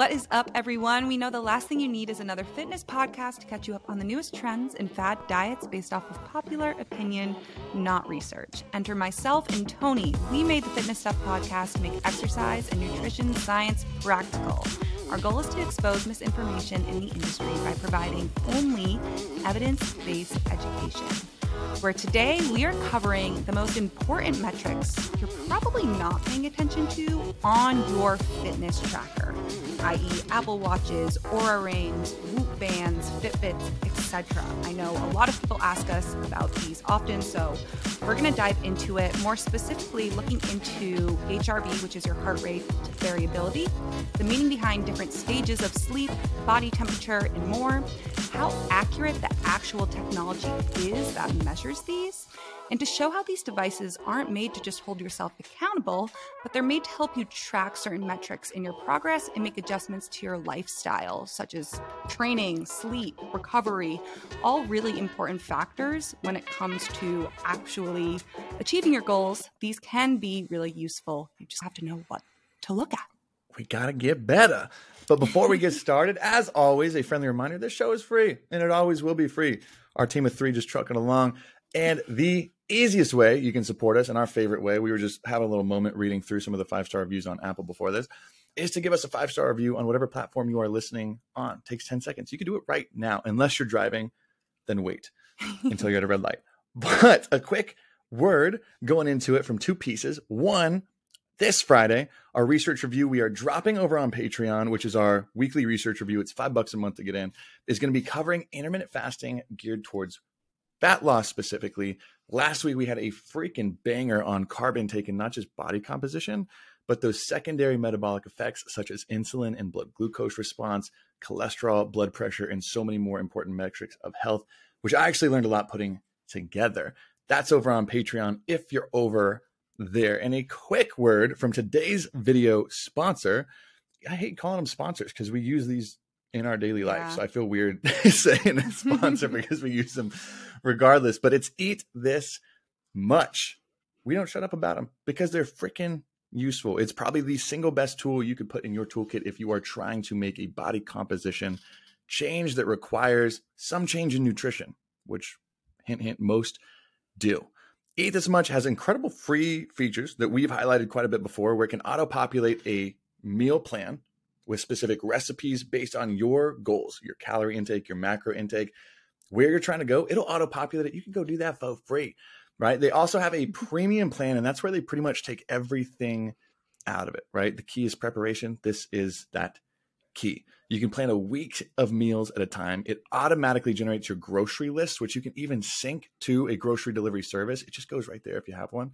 What is up, everyone? We know the last thing you need is another fitness podcast to catch you up on the newest trends and fad diets based off of popular opinion, not research. Enter myself and Tony. We made the Fitness Stuff podcast to make exercise and nutrition science practical. Our goal is to expose misinformation in the industry by providing only evidence based education where today we are covering the most important metrics you're probably not paying attention to on your fitness tracker, i.e., Apple Watches, Oura Rings, Whoop Bands, Fitbits, etc. I know a lot of people ask us about these often, so we're going to dive into it more specifically, looking into HRV, which is your heart rate variability, the meaning behind different stages of sleep, body temperature, and more, how accurate the actual technology is that measures these, and to show how these devices aren't made to just hold yourself accountable, but they're made to help you track certain metrics in your progress and make adjustments to your lifestyle, such as training, sleep, recovery, all really important factors when it comes to actually achieving your goals. These can be really useful. You just have to know what to look at. We got to get better. But before we get started, as always, a friendly reminder this show is free and it always will be free. Our team of three just trucking along. And the easiest way you can support us, and our favorite way, we were just having a little moment reading through some of the five star reviews on Apple before this, is to give us a five star review on whatever platform you are listening on. It takes 10 seconds. You can do it right now. Unless you're driving, then wait until you're at a red light. But a quick word going into it from two pieces. One, this Friday, our research review we are dropping over on Patreon, which is our weekly research review. It's five bucks a month to get in. Is going to be covering intermittent fasting geared towards fat loss specifically. Last week we had a freaking banger on carb intake and not just body composition, but those secondary metabolic effects such as insulin and blood glucose response, cholesterol, blood pressure, and so many more important metrics of health, which I actually learned a lot putting together. That's over on Patreon if you're over there. And a quick word from today's video sponsor. I hate calling them sponsors because we use these in our daily life. Yeah. So I feel weird saying a sponsor because we use them regardless. But it's Eat This Much. We don't shut up about them because they're freaking useful. It's probably the single best tool you could put in your toolkit if you are trying to make a body composition change that requires some change in nutrition, which hint hint most do. Eat This Much has incredible free features that we've highlighted quite a bit before where it can auto populate a meal plan with specific recipes based on your goals, your calorie intake, your macro intake, where you're trying to go. It'll auto populate it. You can go do that for free, right? They also have a mm-hmm. premium plan, and that's where they pretty much take everything out of it, right? The key is preparation. This is that key. You can plan a week of meals at a time. It automatically generates your grocery list, which you can even sync to a grocery delivery service. It just goes right there if you have one.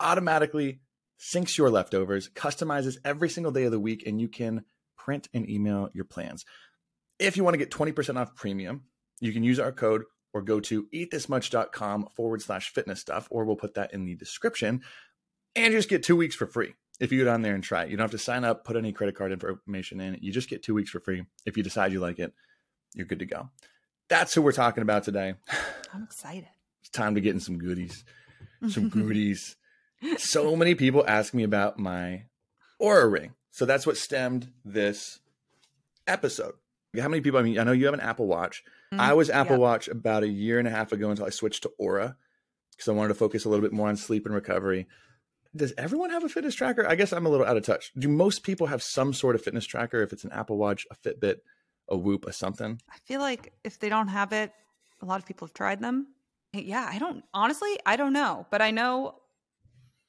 Automatically syncs your leftovers, customizes every single day of the week, and you can print and email your plans. If you want to get 20% off premium, you can use our code or go to eatthismuch.com forward slash fitness stuff, or we'll put that in the description and just get two weeks for free if you go down there and try it. You don't have to sign up, put any credit card information in. You just get two weeks for free. If you decide you like it, you're good to go. That's who we're talking about today. I'm excited. It's time to get in some goodies. Some goodies. so many people ask me about my Oura ring. So that's what stemmed this episode. How many people? I mean, I know you have an Apple Watch. Mm-hmm. I was Apple yep. Watch about a year and a half ago until I switched to Oura because I wanted to focus a little bit more on sleep and recovery does everyone have a fitness tracker? I guess I'm a little out of touch. Do most people have some sort of fitness tracker? If it's an Apple Watch, a Fitbit, a Whoop, a something? I feel like if they don't have it, a lot of people have tried them. Yeah, I don't honestly, I don't know, but I know.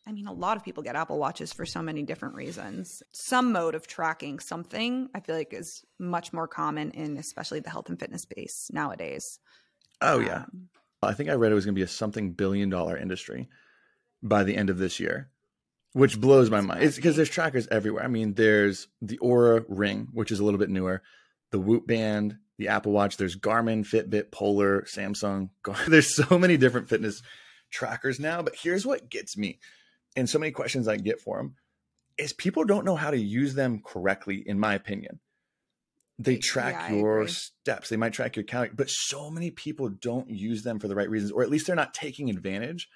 I mean, a lot of people get Apple Watches for so many different reasons. Some mode of tracking something, I feel like, is much more common in especially the health and fitness space nowadays. Oh yeah, um, I think I read it was going to be a something billion dollar industry by the end of this year which blows my mind. It's because there's trackers everywhere. I mean, there's the Oura Ring, which is a little bit newer, the Whoop Band, the Apple Watch. There's Garmin, Fitbit, Polar, Samsung. There's so many different fitness trackers now. But here's what gets me, and so many questions I get for them, is people don't know how to use them correctly. In my opinion, they track yeah, your steps. They might track your calorie, but so many people don't use them for the right reasons, or at least they're not taking advantage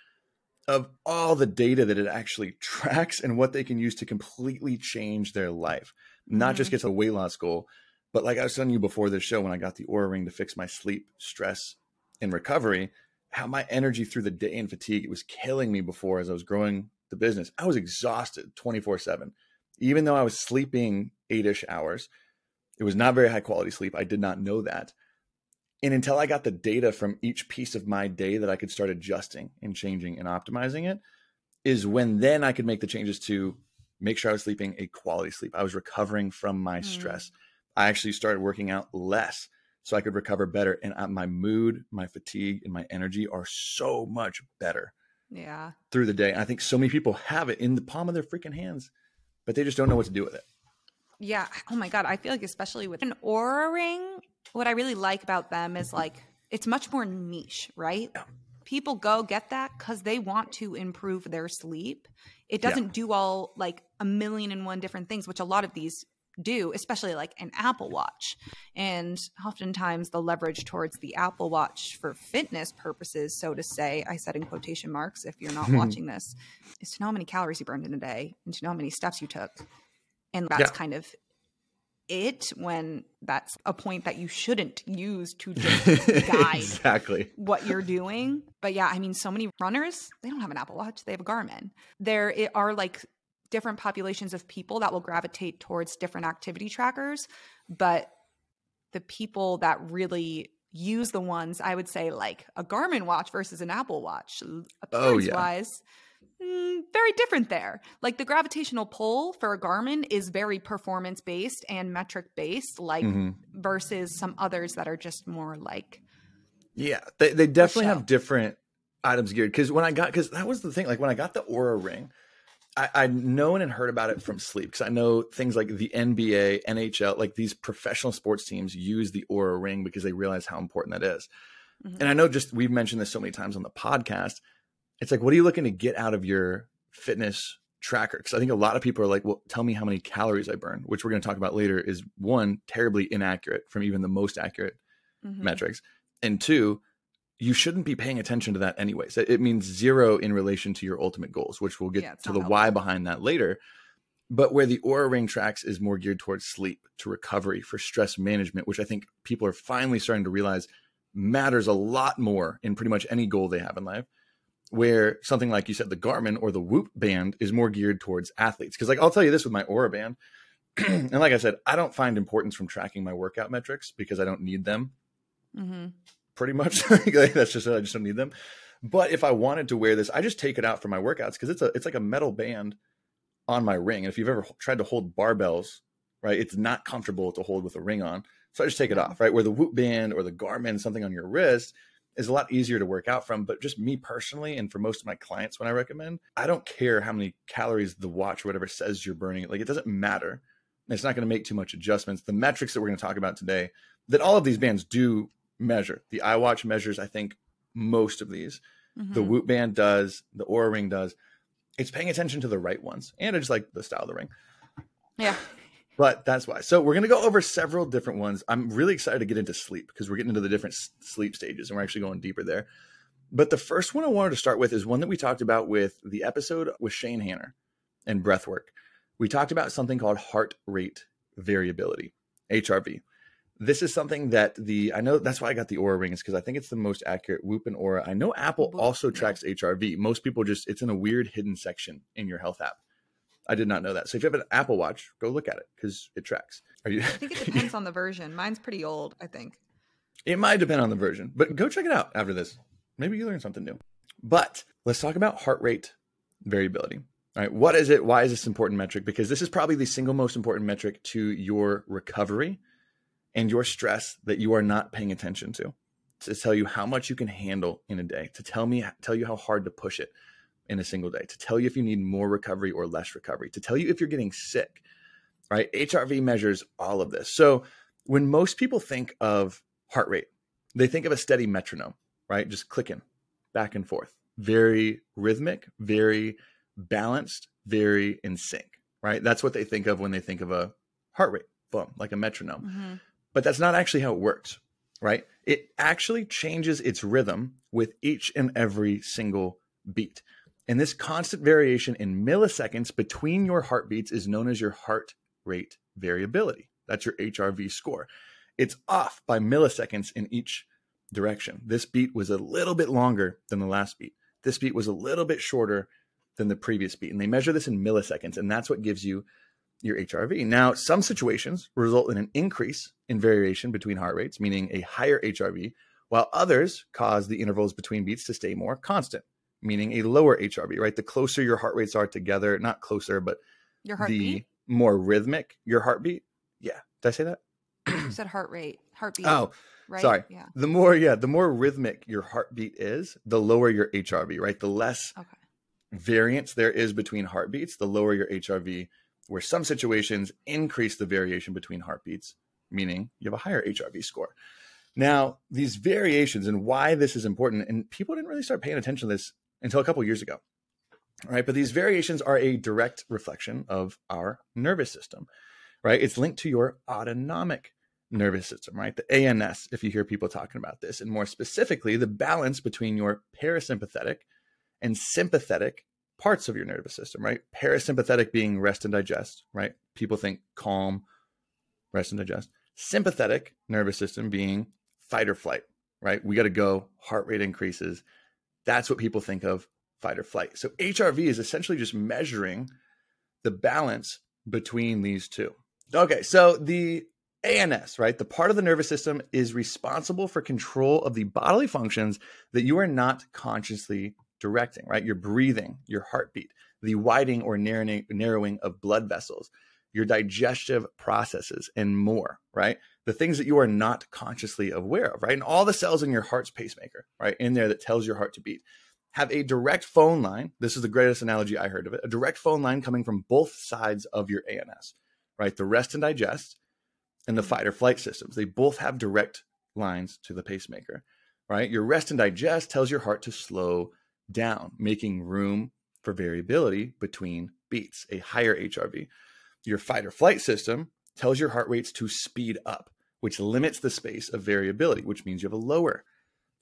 of all the data that it actually tracks and what they can use to completely change their life. not mm-hmm. just get to a weight loss goal, but like I was telling you before this show, when I got the Oura ring to fix my sleep, stress, and recovery, how my energy through the day and fatigue it was killing me before as I was growing the business. I was exhausted 24 7. Even though I was sleeping eight ish hours, it was not very high quality sleep. I did not know that. And until I got the data from each piece of my day that I could start adjusting and changing and optimizing it, is when then I could make the changes to make sure I was sleeping a quality sleep. I was recovering from my mm. stress. I actually started working out less so I could recover better. And my mood, my fatigue, and my energy are so much better. Yeah. Through the day. And I think so many people have it in the palm of their freaking hands, but they just don't know what to do with it. Yeah. Oh my God. I feel like, especially with an Oura ring, what I really like about them is like it's much more niche, right? Yeah. People go get that because they want to improve their sleep. It doesn't yeah. do all like a million and one different things, which a lot of these do, especially like an Apple Watch. And oftentimes the leverage towards the Apple Watch for fitness purposes, so to say, I said in quotation marks, if you're not watching this, is to know how many calories you burned in a day and to know how many steps you took. And that's yeah. kind of it when that's a point that you shouldn't use to just guide exactly what you're doing. But yeah, I mean, so many runners, they don't have an Apple Watch, they have a Garmin. There are like different populations of people that will gravitate towards different activity trackers, but the people that really use the ones I would say like a Garmin watch versus an Apple watch appearance oh, yeah. wise mm, very different there. Like the gravitational pull for a Garmin is very performance based and metric based like mm-hmm. versus some others that are just more like Yeah, they they definitely have different items geared cuz when I got cuz that was the thing like when I got the Oura ring I, I'd known and heard about it from sleep because I know things like the NBA, NHL, like these professional sports teams use the Oura ring because they realize how important that is. Mm-hmm. And I know just we've mentioned this so many times on the podcast. It's like, what are you looking to get out of your fitness tracker? Because I think a lot of people are like, well, tell me how many calories I burn, which we're going to talk about later, is one, terribly inaccurate from even the most accurate mm-hmm. metrics. And two, you shouldn't be paying attention to that anyways. It means zero in relation to your ultimate goals, which we'll get yeah, to the helpful. why behind that later. But where the Oura Ring tracks is more geared towards sleep, to recovery, for stress management, which I think people are finally starting to realize matters a lot more in pretty much any goal they have in life. Where something like you said, the Garmin or the Whoop band is more geared towards athletes. Because, like, I'll tell you this with my Oura band, and like I said, I don't find importance from tracking my workout metrics because I don't need them. Mm-hmm pretty much. That's just. I just don't need them. But if I wanted to wear this, I just take it out for my workouts because it's a it's like a metal band on my ring. And if you've ever tried to hold barbells, right, it's not comfortable to hold with a ring on. So I just take it off, right? Where the Whoop band or the Garmin, something on your wrist, is a lot easier to work out from. But just me personally, and for most of my clients, when I recommend, I don't care how many calories the watch or whatever says you're burning. Like it doesn't matter. It's not going to make too much adjustments. The metrics that we're going to talk about today, that all of these bands do measure. The iWatch measures, I think, most of these. Mm-hmm. The Whoop Band does, the Oura Ring does. It's paying attention to the right ones, and it's like the style of the ring. Yeah. But that's why. So we're going to go over several different ones. I'm really excited to get into sleep because we're getting into the different sleep stages, and we're actually going deeper there. But the first one I wanted to start with is one that we talked about with the episode with Shane Hanner and breathwork. We talked about something called heart rate variability, HRV this is something that the I know that's why I got the Oura rings because I think it's the most accurate Whoop and Oura. I know Apple also tracks HRV. Most people just it's in a weird hidden section in your health app. I did not know that. So if you have an Apple Watch, go look at it because it tracks. Are you? I think it depends on the version. Mine's pretty old. I think it might depend on the version, but go check it out after this. Maybe you learn something new. But let's talk about heart rate variability. All right, what is it? Why is this important metric? Because this is probably the single most important metric to your recovery and your stress that you are not paying attention to to tell you how much you can handle in a day to tell me tell you how hard to push it in a single day to tell you if you need more recovery or less recovery to tell you if you're getting sick right hrv measures all of this so when most people think of heart rate they think of a steady metronome right just clicking back and forth very rhythmic very balanced very in sync right that's what they think of when they think of a heart rate boom like a metronome mm-hmm. But that's not actually how it works, right? It actually changes its rhythm with each and every single beat. And this constant variation in milliseconds between your heartbeats is known as your heart rate variability. That's your HRV score. It's off by milliseconds in each direction. This beat was a little bit longer than the last beat. This beat was a little bit shorter than the previous beat. And they measure this in milliseconds, and that's what gives you your HRV. Now, some situations result in an increase in variation between heart rates, meaning a higher HRV, while others cause the intervals between beats to stay more constant, meaning a lower HRV, right? The closer your heart rates are together, not closer, but Your heartbeat. the more rhythmic your heartbeat. Yeah. Did I say that? you said heart rate, heartbeat. Oh, right. sorry. Yeah. the more, yeah, the more rhythmic your heartbeat is, the lower your HRV, right? The less Okay. variance there is between heartbeats, the lower your HRV, where some situations increase the variation between heartbeats, meaning you have a higher HRV score. Now, these variations and why this is important, and people didn't really start paying attention to this until a couple years ago. Right. But these variations are a direct reflection of our nervous system, right? It's linked to your autonomic nervous system, right? The ANS, if you hear people talking about this, and more specifically, the balance between your parasympathetic and sympathetic parts of your nervous system, right? Parasympathetic being rest and digest, right? People think calm, rest and digest. Sympathetic nervous system being fight or flight, right? We got to go, heart rate increases. That's what people think of fight or flight. So HRV is essentially just measuring the balance between these two. Okay, so the ANS, right? The part of the nervous system is responsible for control of the bodily functions that you are not consciously directing, right? Your breathing, your heartbeat, the widening or narrowing, of blood vessels, your digestive processes, and more, right? The things that you are not consciously aware of, right? And all the cells in your heart's pacemaker, right? In there that tells your heart to beat have a direct phone line. This is the greatest analogy I heard of it a direct phone line coming from both sides of your ANS, right? The rest and digest and the mm-hmm. fight or flight systems. They both have direct lines to the pacemaker, right? Your rest and digest tells your heart to slow down, making room for variability between beats, a higher HRV. Your fight or flight system tells your heart rates to speed up, which limits the space of variability, which means you have a lower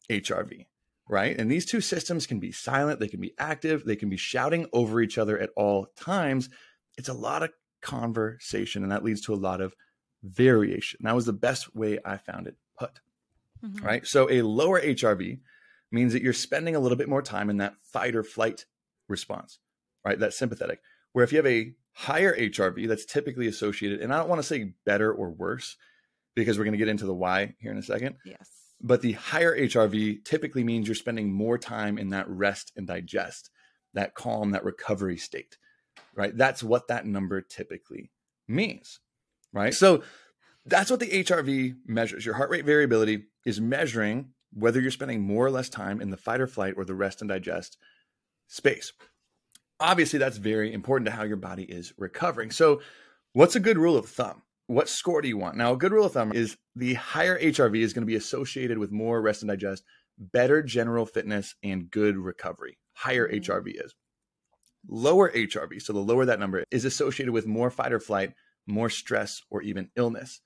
HRV right? And these two systems can be silent, they can be active, they can be shouting over each other at all times. It's a lot of conversation, and that leads to a lot of variation. That was the best way I found it put, Mhm. right? So a lower HRV means that you're spending a little bit more time in that fight or flight response, right? That sympathetic. Where if you have a higher HRV, that's typically associated, and I don't want to say better or worse because we're going to get into the why here in a second Yes. but the higher HRV typically means you're spending more time in that rest and digest, that calm, that recovery state, right? That's what that number typically means, right? So that's what the HRV measures. Your heart rate variability is measuring whether you're spending more or less time in the fight or flight or the rest and digest space. Obviously, that's very important to how your body is recovering. So, what's a good rule of thumb? What score do you want? Now, a good rule of thumb is the higher HRV is going to be associated with more rest and digest, better general fitness, and good recovery. Higher Mhm. HRV is. Lower HRV, so the lower that number is associated with more fight or flight, more stress, or even illness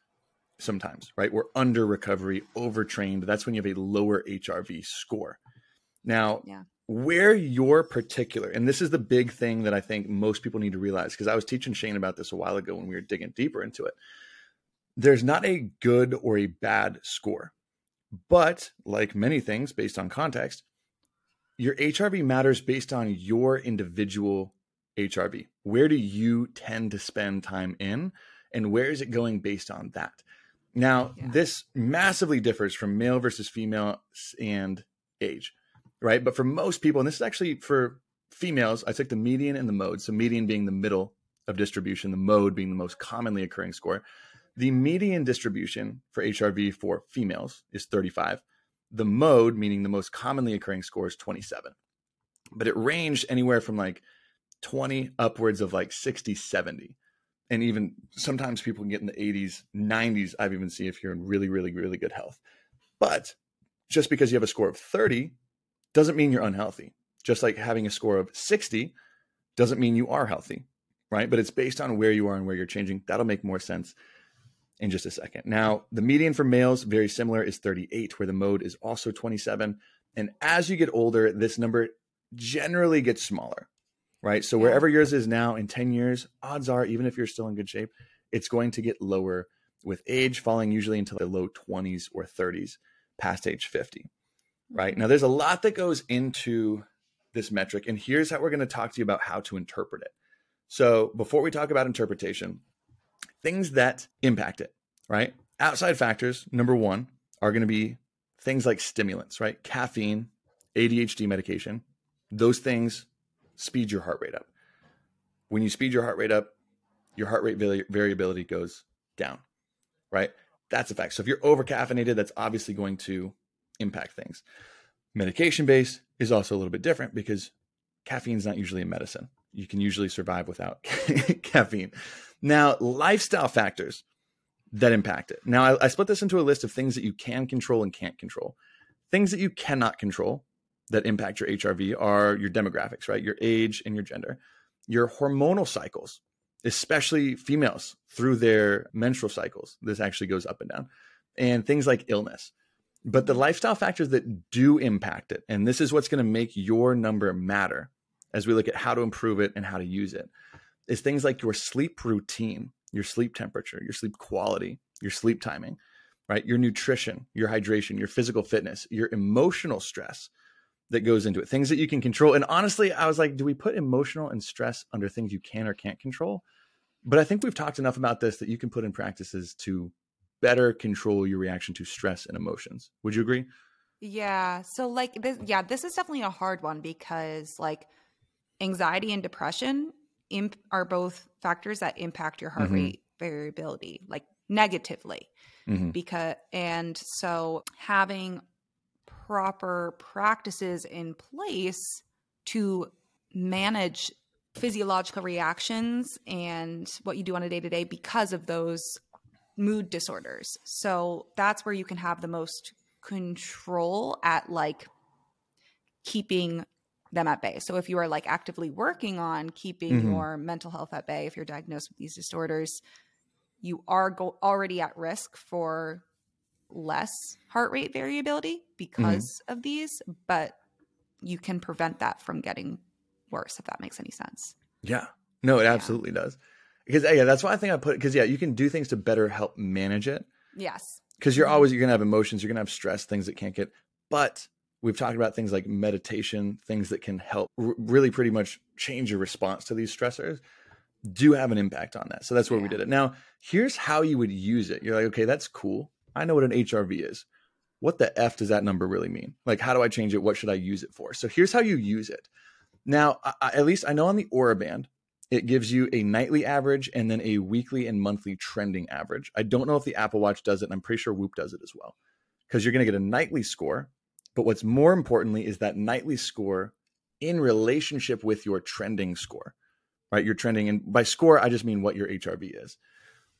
sometimes, right? We're under recovery, overtrained. That's when you have a lower HRV score. Now, Yeah. Where your particular, and this is the big thing that I think most people need to realize, because I was teaching Shane about this a while ago when we were digging deeper into it. There's not a good or a bad score. But like many things based on context, your HRV matters based on your individual HRV. Where do you tend to spend time in, and where is it going based on that? Now, Yeah. this massively differs from male versus female and age, right? But for most people, and this is actually for females, I took the median and the mode. So, median being the middle of distribution, the mode being the most commonly occurring score. The median distribution for HRV for females is 35. The mode, meaning the most commonly occurring score, is 27. But it ranged anywhere from like 20 upwards of like 60, 70. And even sometimes people can get in the 80s, 90s. I've even seen if you're in really, really, really good health. But just because you have a score of 30 doesn't mean you're unhealthy. Just like having a score of 60 doesn't mean you are healthy, right? But it's based on where you are and where you're changing. That'll make more sense in just a second. Now, the median for males, very similar, is 38, where the mode is also 27. And as you get older, this number generally gets smaller, right? So wherever yours is now in 10 years, odds are, even if you're still in good shape, it's going to get lower with age, falling usually into the low 20s or 30s past age 50. Right now, there's a lot that goes into this metric, and here's how we're going to talk to you about how to interpret it. So, before we talk about interpretation, things that impact it, right? Outside factors, number one, are going to be things like stimulants, right? Caffeine, ADHD medication, those things speed your heart rate up. When you speed your heart rate up, your heart rate variability goes down, right? That's a fact. So if you're over caffeinated, that's obviously going to impact things. Medication base is also a little bit different because caffeine is not usually a medicine. You can usually survive without caffeine. Now, lifestyle factors that impact it. Now, I, I split this into a list of things that you can control and can't control. Things that you cannot control that impact your HRV are your demographics, right? Your age and your gender, your hormonal cycles, especially females through their menstrual cycles. This actually goes up and down, and things like illness. But the lifestyle factors that do impact it, and this is what's going to make your number matter as we look at how to improve it and how to use it, is things like your sleep routine, your sleep temperature, your sleep quality, your sleep timing, right? Your nutrition, your hydration, your physical fitness, your emotional stress that goes into it, things that you can control. And honestly, I was like, do we put emotional and stress under things you can or can't control? But I think we've talked enough about this that you can put in practices to better control your reaction to stress and emotions. Would you agree? Yeah. So like this yeah, this is definitely a hard one because like anxiety and depression imp- are both factors that impact your heart mm-hmm. rate variability like negatively. Mm-hmm. Because and so having proper practices in place to manage physiological reactions and what you do on a day to day because of those mood disorders. So that's where you can have the most control at like keeping them at bay. So if you are like actively working on keeping mm-hmm. your mental health at bay, if you're diagnosed with these disorders, you are go- already at risk for less heart rate variability because mm-hmm. of these, but you can prevent that from getting worse if that makes any sense. Yeah. No, it absolutely yeah. does. Because yeah, that's why I think I put because yeah, you can do things to better help manage it. Yes. Because you're mm-hmm. always you're gonna have emotions, you're gonna have stress, things that can't get. But we've talked about things like meditation, things that can help r- really pretty much change your response to these stressors. Do have an impact on that. So that's where yeah. we did it. Now, here's how you would use it. You're like, okay, that's cool. I know what an HRV is. What the F does that number really mean? Like, how do I change it? What should I use it for? So here's how you use it. Now, I, at least I know on the Oura Band, it gives you a nightly average and then a weekly and monthly trending average. I don't know if the Apple Watch does it, and I'm pretty sure Whoop does it as well, because you're going to get a nightly score. But what's more importantly is that nightly score in relationship with your trending score, right? Your trending, and by score, I just mean what your HRV is,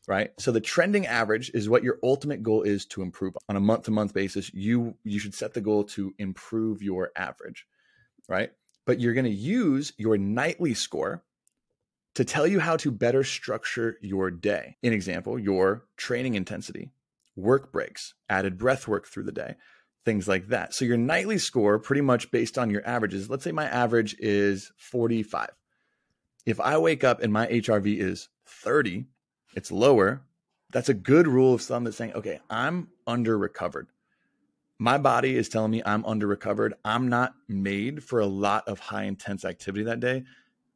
right? So the trending average is what your ultimate goal is to improve on a month to month basis. You you should set the goal to improve your average, right? but you're going to use your nightly score to tell you how to better structure your day. In example, your training intensity, work breaks, added breath work through the day, things like that. So your nightly score, pretty much based on your averages, let's say my average is 45. If I wake up and my HRV is 30, it's lower. That's a good rule of thumb that's saying, okay, I'm under recovered my body is telling me I'm under recovered. I'm not made for a lot of high intense activity that day.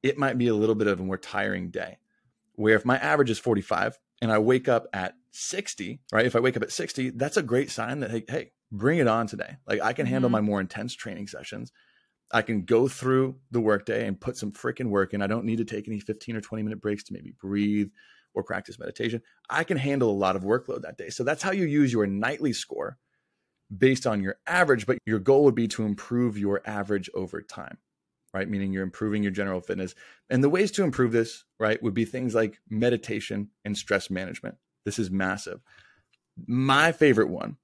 It might be a little bit of a more tiring day. Where if my average is 45 and I wake up at 60, right? If I wake up at 60, that's a great sign that, hey, hey, bring it on today. Like I can handle mm-hmm. my more intense training sessions. I can go through the workday and put some freaking work in. I don't need to take any 15 or 20 minute breaks to maybe breathe or practice meditation. I can handle a lot of workload that day. So that's how you use your nightly score based on your average, but your goal would be to improve your average over time, right? Meaning you're improving your general fitness. And the ways to improve this, right, would be things like meditation and stress management. This is massive. My favorite one,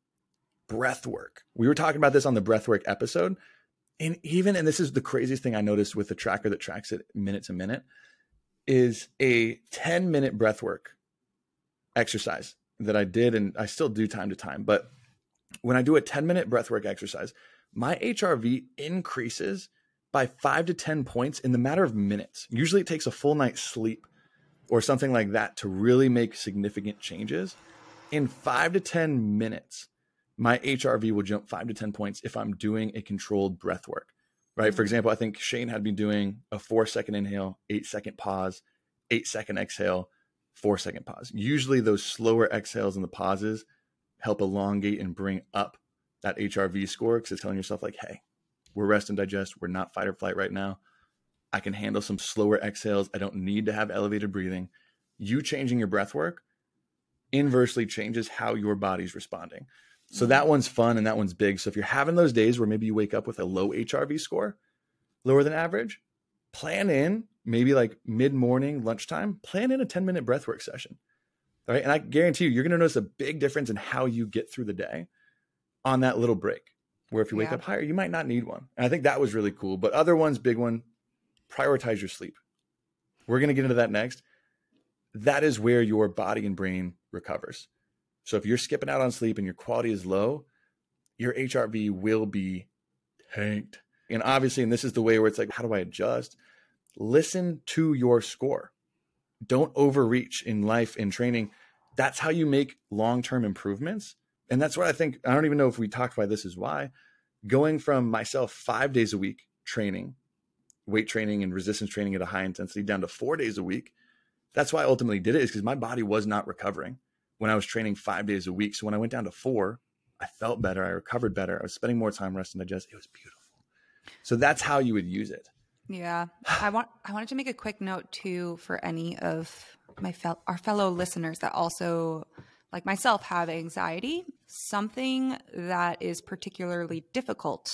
breath work. We were talking about this on the breath work episode. And even, and this is the craziest thing I noticed with the tracker that tracks it minute to minute, is a 10 minute breath work exercise that I did and I still do time to time. But when I do a 10 minute breathwork exercise, my HRV increases by five to 10 points in the matter of minutes. Usually it takes a full night's sleep or something like that to really make significant changes, in five to 10 minutes, my HRV will jump five to 10 points if I'm doing a controlled breath work, right? Mm-hmm. For example, I think Shane had me doing a four second inhale, eight second pause, eight second exhale, four second pause. Usually those slower exhales and the pauses help elongate and bring up that HRV score because it's telling yourself, like, hey, we're rest and digest. We're not fight or flight right now. I can handle some slower exhales. I don't need to have elevated breathing. You changing your breath work inversely changes how your body's responding. So that one's fun and that one's big. So if you're having those days where maybe you wake up with a low HRV score, lower than average, plan in maybe like mid morning, lunchtime, plan in a 10 minute breathwork session. All right. And I guarantee you, you're going to notice a big difference in how you get through the day on that little break. Where if you wake yeah. up higher, you might not need one. And I think that was really cool. But other ones, big one, prioritize your sleep. We're going to get into that next. That is where your body and brain recovers. So if you're skipping out on sleep and your quality is low, your HRV will be tanked. And obviously, and this is the way where it's like, how do I adjust? Listen to your score. Don't overreach in life in training. That's how you make long term improvements. And that's what I think. I don't even know if we talked about this is why. Going from myself five days a week training, weight training and resistance training at a high intensity down to four days a week. That's why I ultimately did it, is because my body was not recovering when I was training five days a week. So when I went down to four, I felt better. I recovered better. I was spending more time resting and digest. It was beautiful. So that's how you would use it. Yeah. I want I wanted to make a quick note too for any of my fel- our fellow listeners that also like myself have anxiety. Something that is particularly difficult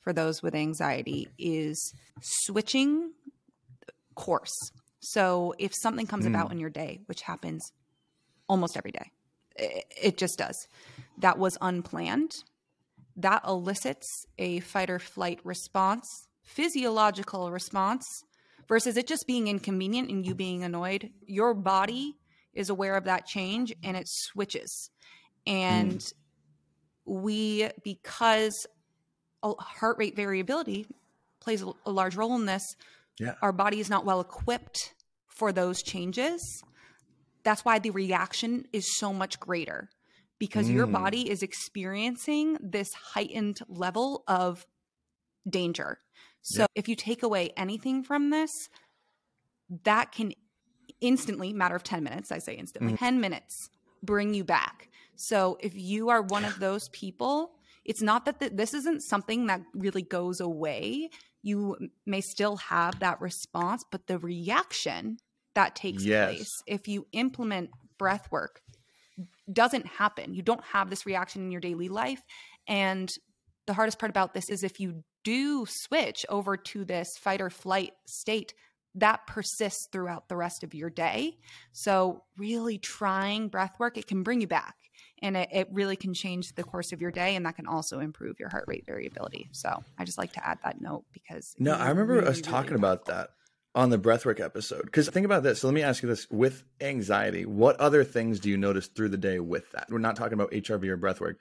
for those with anxiety is switching course. So if something comes mm. about in your day, which happens almost every day. It, just does. That was unplanned. That elicits a fight or flight response, physiological response, versus it just being inconvenient and you being annoyed. Your body is aware of that change and it switches. And mm. we, because heart rate variability plays a large role in this, yeah. our body is not well equipped for those changes that's why the reaction is so much greater because mm. your body is experiencing this heightened level of danger. So if you take away anything from this, that can instantly, matter of 10 minutes, I say instantly, mm. 10 minutes bring you back. So if you are one of those people, it's not that the, this isn't something that really goes away. You may still have that response, but the reaction that takes yes. place if you implement breath work doesn't happen you don't have this reaction in your daily life and the hardest part about this is if you do switch over to this fight or flight state that persists throughout the rest of your day so really trying breath work it can bring you back and it, it really can change the course of your day and that can also improve your heart rate variability so i just like to add that note because no i remember really, us talking really about that on the breathwork episode. Because think about this. So let me ask you this: with anxiety, what other things do you notice through the day with that? We're not talking about HRV or breathwork,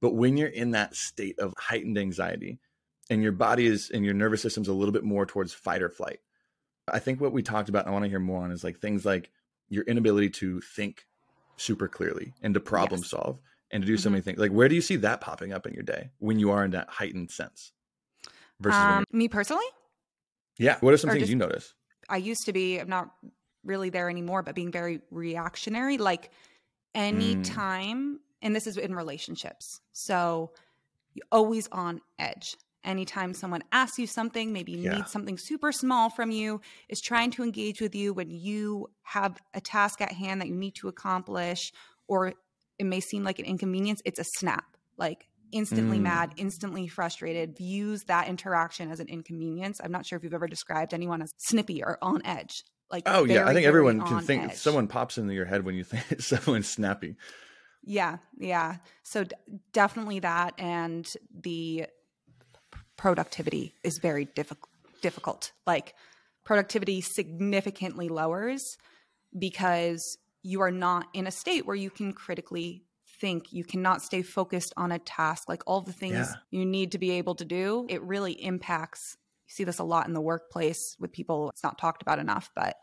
but when you're in that state of heightened anxiety, and your body is and your nervous system's a little bit more towards fight or flight. I think what we talked about, and I want to hear more on, is like things like your inability to think super clearly and to problem yes. solve and to do mm-hmm. so many things. Like, where do you see that popping up in your day when you are in that heightened sense? Versus um, me personally, yeah. What are some things just, you notice? I used to be, I'm not really there anymore, but being very reactionary. Like anytime, mm. and this is in relationships. So always on edge. Anytime someone asks you something, maybe yeah. needs something super small from you, is trying to engage with you when you have a task at hand that you need to accomplish, or it may seem like an inconvenience, it's a snap. Like instantly mm. mad, instantly frustrated, views that interaction as an inconvenience. I'm not sure if you've ever described anyone as snippy or on edge. Like oh very, yeah, I think everyone can think edge. someone pops into your head when you think someone's snappy. Yeah, yeah. So d- definitely that, and the productivity is very difficult. Difficult. Like productivity significantly lowers because you are not in a state where you can critically think you cannot stay focused on a task like all the things yeah. you need to be able to do it really impacts you see this a lot in the workplace with people it's not talked about enough but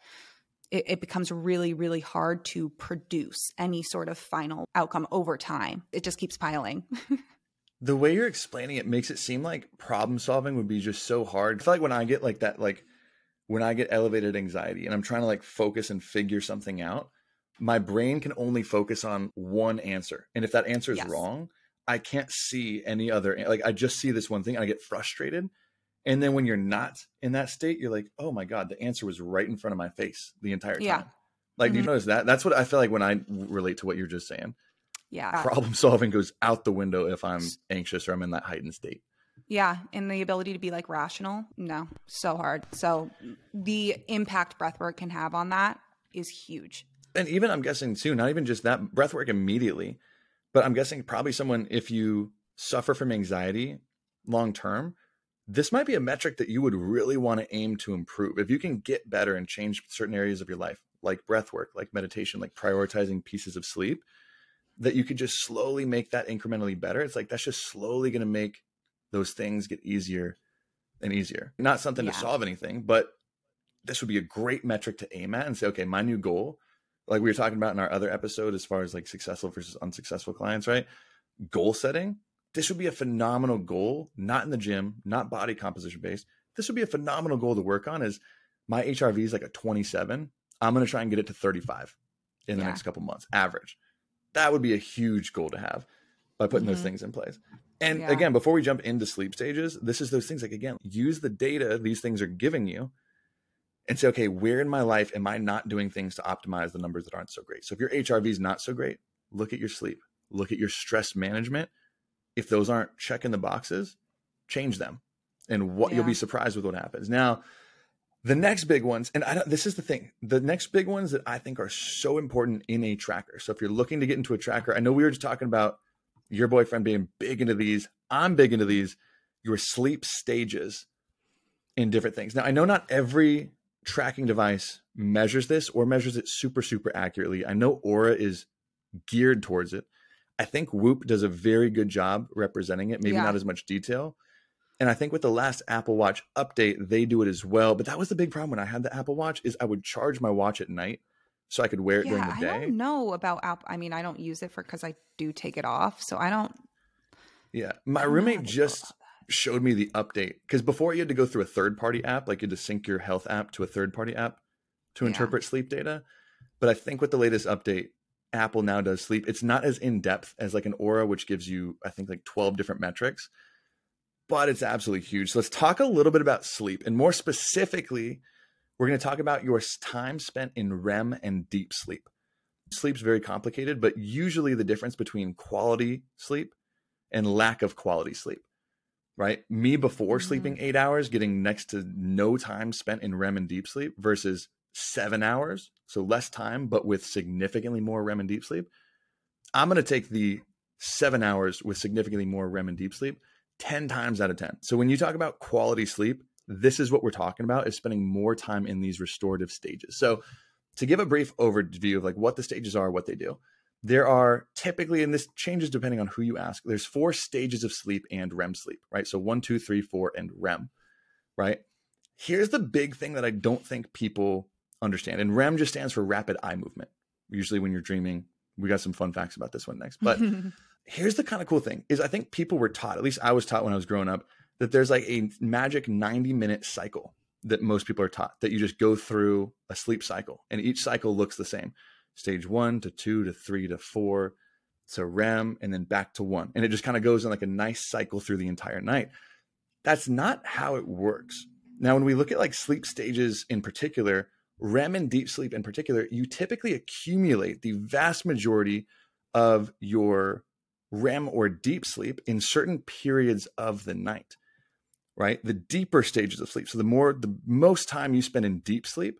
it, it, becomes really, really hard to produce any sort of final outcome over time. It just keeps piling. the way you're explaining it makes it seem like problem solving would be just so hard. I feel like when I get like that, like when I get elevated anxiety and I'm trying to like focus and figure something out, my brain can only focus on one answer. And if that answer is yes. wrong, I can't see any other like I just see this one thing and I get frustrated. And then when you're not in that state, you're like, oh my God, the answer was right in front of my face the entire time. Yeah. Like, mm-hmm. do you mm-hmm. notice that? That's what I feel like when I relate to what you're just saying. Yeah. Problem solving goes out the window if I'm anxious or I'm in that heightened state. Yeah. And the ability to be like rational, no, so hard. So the impact breathwork can have on that is huge. And even I'm guessing too, not even just that breathwork immediately, but I'm guessing probably someone, if you suffer from anxiety long term, this might be a metric that you would really want to aim to improve. If you can get better and change certain areas of your life, like breath work, like meditation, like prioritizing pieces of sleep, that you could just slowly make that incrementally better. It's like that's just slowly going to make those things get easier and easier. Not something yeah. to solve anything, but this would be a great metric to aim at and say, okay, my new goal, like we were talking about in our other episode, as far as like successful versus unsuccessful clients, right? Goal setting this would be a phenomenal goal, not in the gym, not body composition based. This would be a phenomenal goal to work on is my HRV is like a 27. I'm going to try and get it to 35 in the yeah. next couple months, average. That would be a huge goal to have by putting mm-hmm. those things in place. And yeah. again, before we jump into sleep stages, this is those things like, again, use the data these things are giving you and say, okay, where in my life am I not doing things to optimize the numbers that aren't so great? So if your HRV is not so great, look at your sleep, look at your stress management, if those aren't checking the boxes, change them. And what yeah. you'll be surprised with what happens. Now, the next big ones, and I don't, this is the thing, the next big ones that I think are so important in a tracker. So if you're looking to get into a tracker, I know we were just talking about your boyfriend being big into these. I'm big into these, your sleep stages in different things. Now, I know not every tracking device measures this or measures it super, super accurately. I know Oura is geared towards it. I think Whoop does a very good job representing it, maybe yeah. not as much detail. And I think with the last Apple Watch update, they do it as well. But that was the big problem when I had the Apple Watch is I would charge my watch at night so I could wear it yeah, during the day. I don't know about Apple. I mean, I don't use it for because I do take it off, so I don't. Yeah, my roommate just showed me the update because before you had to go through a third party app, like you had to sync your health app to a third party app to yeah. interpret sleep data. But I think with the latest update, Apple now does sleep. It's not as in depth as like an Oura, which gives you, I think, like 12 different metrics, but it's absolutely huge. So let's talk a little bit about sleep. And more specifically, we're going to talk about your time spent in REM and deep sleep. Sleep's very complicated, but usually the difference between quality sleep and lack of quality sleep, right? Me before mm-hmm. sleeping eight hours, getting next to no time spent in REM and deep sleep versus seven hours, so less time, but with significantly more REM and deep sleep. I'm going to take the seven hours with significantly more REM and deep sleep 10 times out of 10. So when you talk about quality sleep, this is what we're talking about is spending more time in these restorative stages. So to give a brief overview of like what the stages are, what they do, there are typically, and this changes depending on who you ask, there's four stages of sleep and REM sleep, right? So one, two, three, four, and REM, right? Here's the big thing that I don't think people understand. And REM just stands for rapid eye movement. Usually when you're dreaming, we got some fun facts about this one next. But here's the kind of cool thing is I think people were taught, at least I was taught when I was growing up, that there's like a magic 90 minute cycle that most people are taught that you just go through a sleep cycle and each cycle looks the same. Stage one to two to three to four to REM and then back to one. And it just kind of goes in like a nice cycle through the entire night. That's not how it works. Now, when we look at like sleep stages in particular, REM and deep sleep in particular, you typically accumulate the vast majority of your REM or deep sleep in certain periods of the night, right? The deeper stages of sleep. So the more, the most time you spend in deep sleep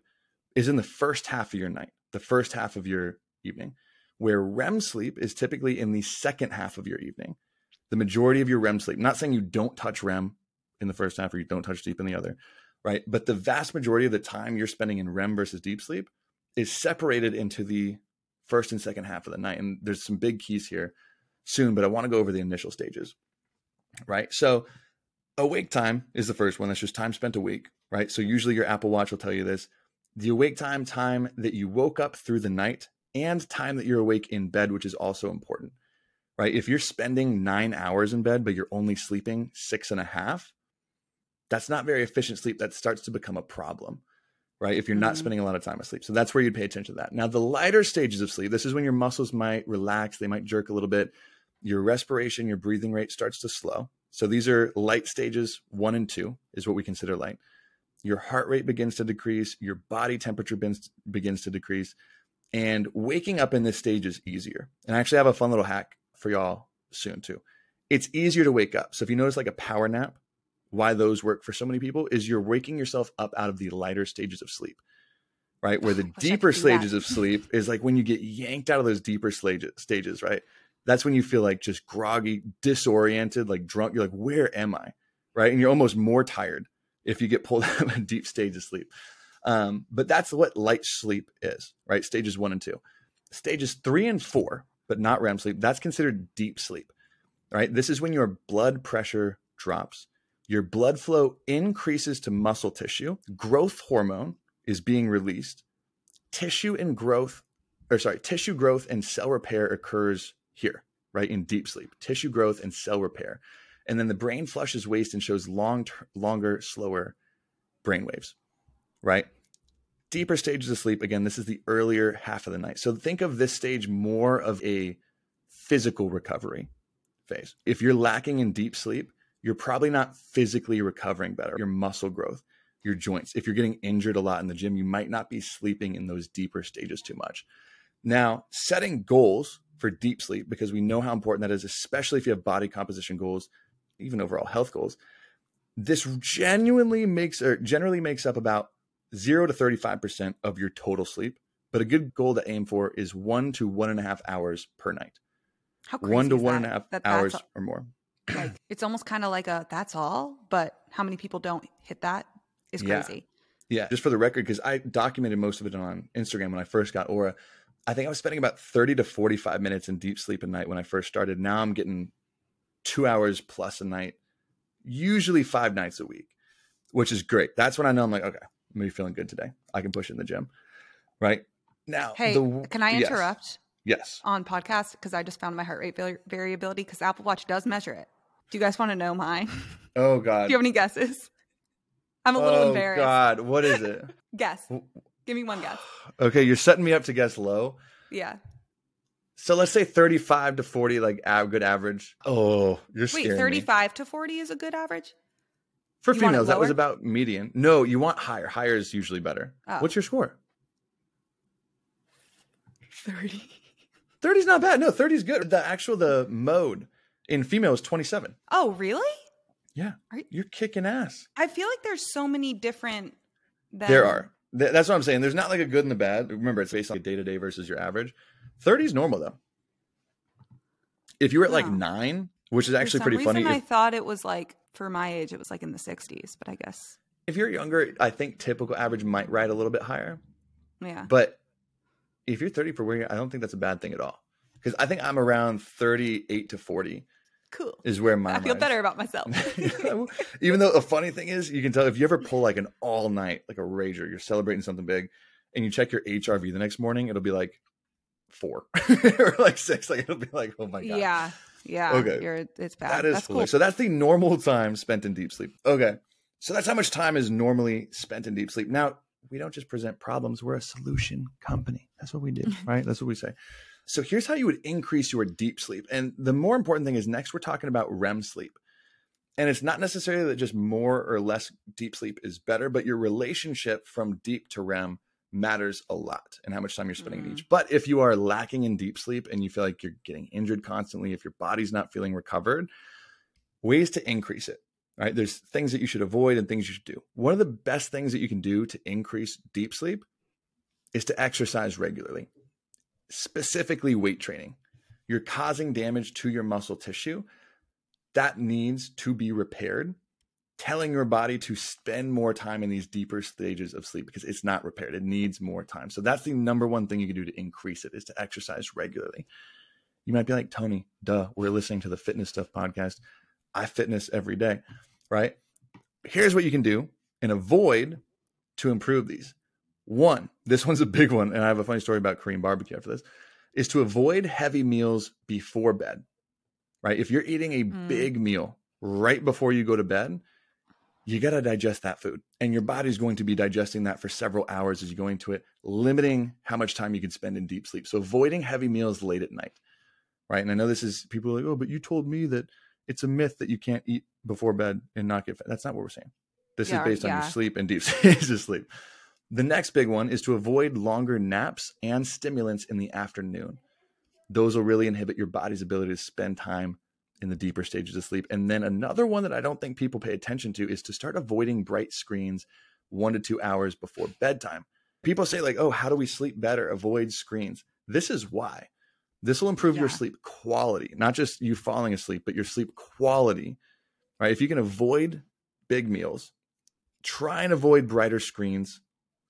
is in the first half of your night, the first half of your evening, where REM sleep is typically in the second half of your evening. The majority of your REM sleep, not saying you don't touch REM in the first half or you don't touch deep in the other, right? But the vast majority of the time you're spending in REM versus deep sleep is separated into the first and second half of the night. And there's some big keys here soon, but I want to go over the initial stages, right? So awake time is the first one. That's just time spent awake, right? So usually your Apple Watch will tell you this. the awake time, time that you woke up through the night, and time that you're awake in bed, which is also important, right? If you're spending nine hours in bed, but you're only sleeping six and a half, that's not very efficient sleep. That starts to become a problem, right? If you're not Mhm. spending a lot of time asleep. So that's where you'd pay attention to that. Now, the lighter stages of sleep, this is when your muscles might relax, they might jerk a little bit. Your respiration, your breathing rate starts to slow. So these are light stages one and two, is what we consider light. Your heart rate begins to decrease, your body temperature begins, begins to decrease, and waking up in this stage is easier. And I actually have a fun little hack for y'all soon, too. It's easier to wake up. So if you notice like a power nap, why those work for so many people is you're waking yourself up out of the lighter stages of sleep, right? Where the deeper stages of sleep is like when you get yanked out of those deeper stages, stages, right? That's when you feel like just groggy, disoriented, like drunk. You're like, where am I? Right. And you're almost more tired if you get pulled out of a deep stage of sleep. Um, but that's what light sleep is, right? Stages one and two. Stages three and four, but not REM sleep, that's considered deep sleep, right? This is when your blood pressure drops, your blood flow increases to muscle tissue, growth hormone is being released, tissue and growth, or sorry, tissue growth and cell repair occurs here, right? In deep sleep, tissue growth and cell repair. And then the brain flushes waste and shows long, longer, slower brain waves, right? Deeper stages of sleep, again, this is the earlier half of the night. So think of this stage more of a physical recovery phase. If you're lacking in deep sleep, you're probably not physically recovering better. Your muscle growth, your joints. If you're getting injured a lot in the gym, you might not be sleeping in those deeper stages too much. Now, setting goals for deep sleep, because we know how important that is, especially if you have body composition goals, even overall health goals. This genuinely makes or generally makes up about zero to 35% of your total sleep. But a good goal to aim for is one to one and a half hours per night. How crazy One to one and that? a half That hours that's or more. Like it's almost kind of like a that's all, but how many people don't hit that is crazy. Yeah, just for the record, because I documented most of it on Instagram when I first got Oura. I think I was spending about 30 to 45 minutes in deep sleep a night when I first started. Now I'm getting two hours plus a night, usually five nights a week, which is great. That's when I know I'm like, okay, I'm gonna be feeling good today. I can push in the gym. Right now, Hey, the- can I yes. interrupt Yes. on podcast because I just found my heart rate vari- variability because Apple Watch does measure it. Do you guys want to know mine? Oh God. Do you have any guesses? I'm a little embarrassed. oh embarrassed. God, what is it? Guess. Give me one guess. okay, you're setting me up to guess low. Yeah. So let's say 35 to 40, like a good average. Oh, you're Wait, scaring me. 35 to 40 is a good average? For You females, that was about median. No, you want higher. Higher is usually better. Oh. What's your score? 30. 30 is not bad. No, 30 is good. The actual the mode in female is 27. Oh, really? Yeah. Are you- You're kicking ass. I feel like there's so many different. Than, There are. Th- That's what I'm saying. There's not like a good and a bad. Remember, it's based on day to day versus your average. 30 is normal though. If you were at like nine, which is actually pretty funny. I If, thought it was like for my age, it was like in the 60s, but I guess if you're younger, I think typical average might ride a little bit higher. yeah. But if you're 30 for where you're, I don't think that's a bad thing at all. Because I think I'm around 38 to 40 Cool. is where my I feel better about myself. Even though the funny thing is, you can tell if you ever pull like an all night, like a rager, you're celebrating something big, and you check your HRV the next morning, it'll be like four or like six. Like it'll be like, oh my god, yeah. Yeah. Okay. You're, it's bad. that is That's cool. So that's the normal time spent in deep sleep. Okay, so that's how much time is normally spent in deep sleep. Now we don't just present problems; we're a solution company. That's what we do, right? That's what we say. So here's how you would increase your deep sleep. And the more important thing is next we're talking about REM sleep. And it's not necessarily that just more or less deep sleep is better, but your relationship from deep to REM matters a lot and how much time you're spending in Mhm. each. But if you are lacking in deep sleep and you feel like you're getting injured constantly, if your body's not feeling recovered, ways to increase it. Right? There's things that you should avoid and things you should do. One of the best things that you can do to increase deep sleep is to exercise regularly specifically weight training. You're causing damage to your muscle tissue that needs to be repaired. Telling your body to spend more time in these deeper stages of sleep because it's not repaired. It needs more time. So that's the number one thing you can do to increase it is to exercise regularly. You might be like, Tony, duh, we're listening to the fitness stuff podcast. I fitness every day, right? Here's what you can do and avoid to improve these One, this one's a big one, and I have a funny story about Korean barbecue after this, is to avoid heavy meals before bed. Right? If you're eating a Mm. big meal right before you go to bed, you got to digest that food. And your body's going to be digesting that for several hours as you go into it, limiting how much time you can spend in deep sleep. So avoiding heavy meals late at night. Right? And I know this is people are like, "Oh, but you told me that it's a myth that you can't eat before bed and not get fat." That's not what we're saying. This Yeah, is based on your sleep and deep stages of sleep. The next big one is to avoid longer naps and stimulants in the afternoon. Those will really inhibit your body's ability to spend time in the deeper stages of sleep. And then another one that I don't think people pay attention to is to start avoiding bright screens one to two hours before bedtime. People say, like, oh, how do we sleep better? Avoid screens. This is why. This will improve your sleep quality, not just you falling asleep, but your sleep quality. Right. If you can avoid big meals, try and avoid brighter screens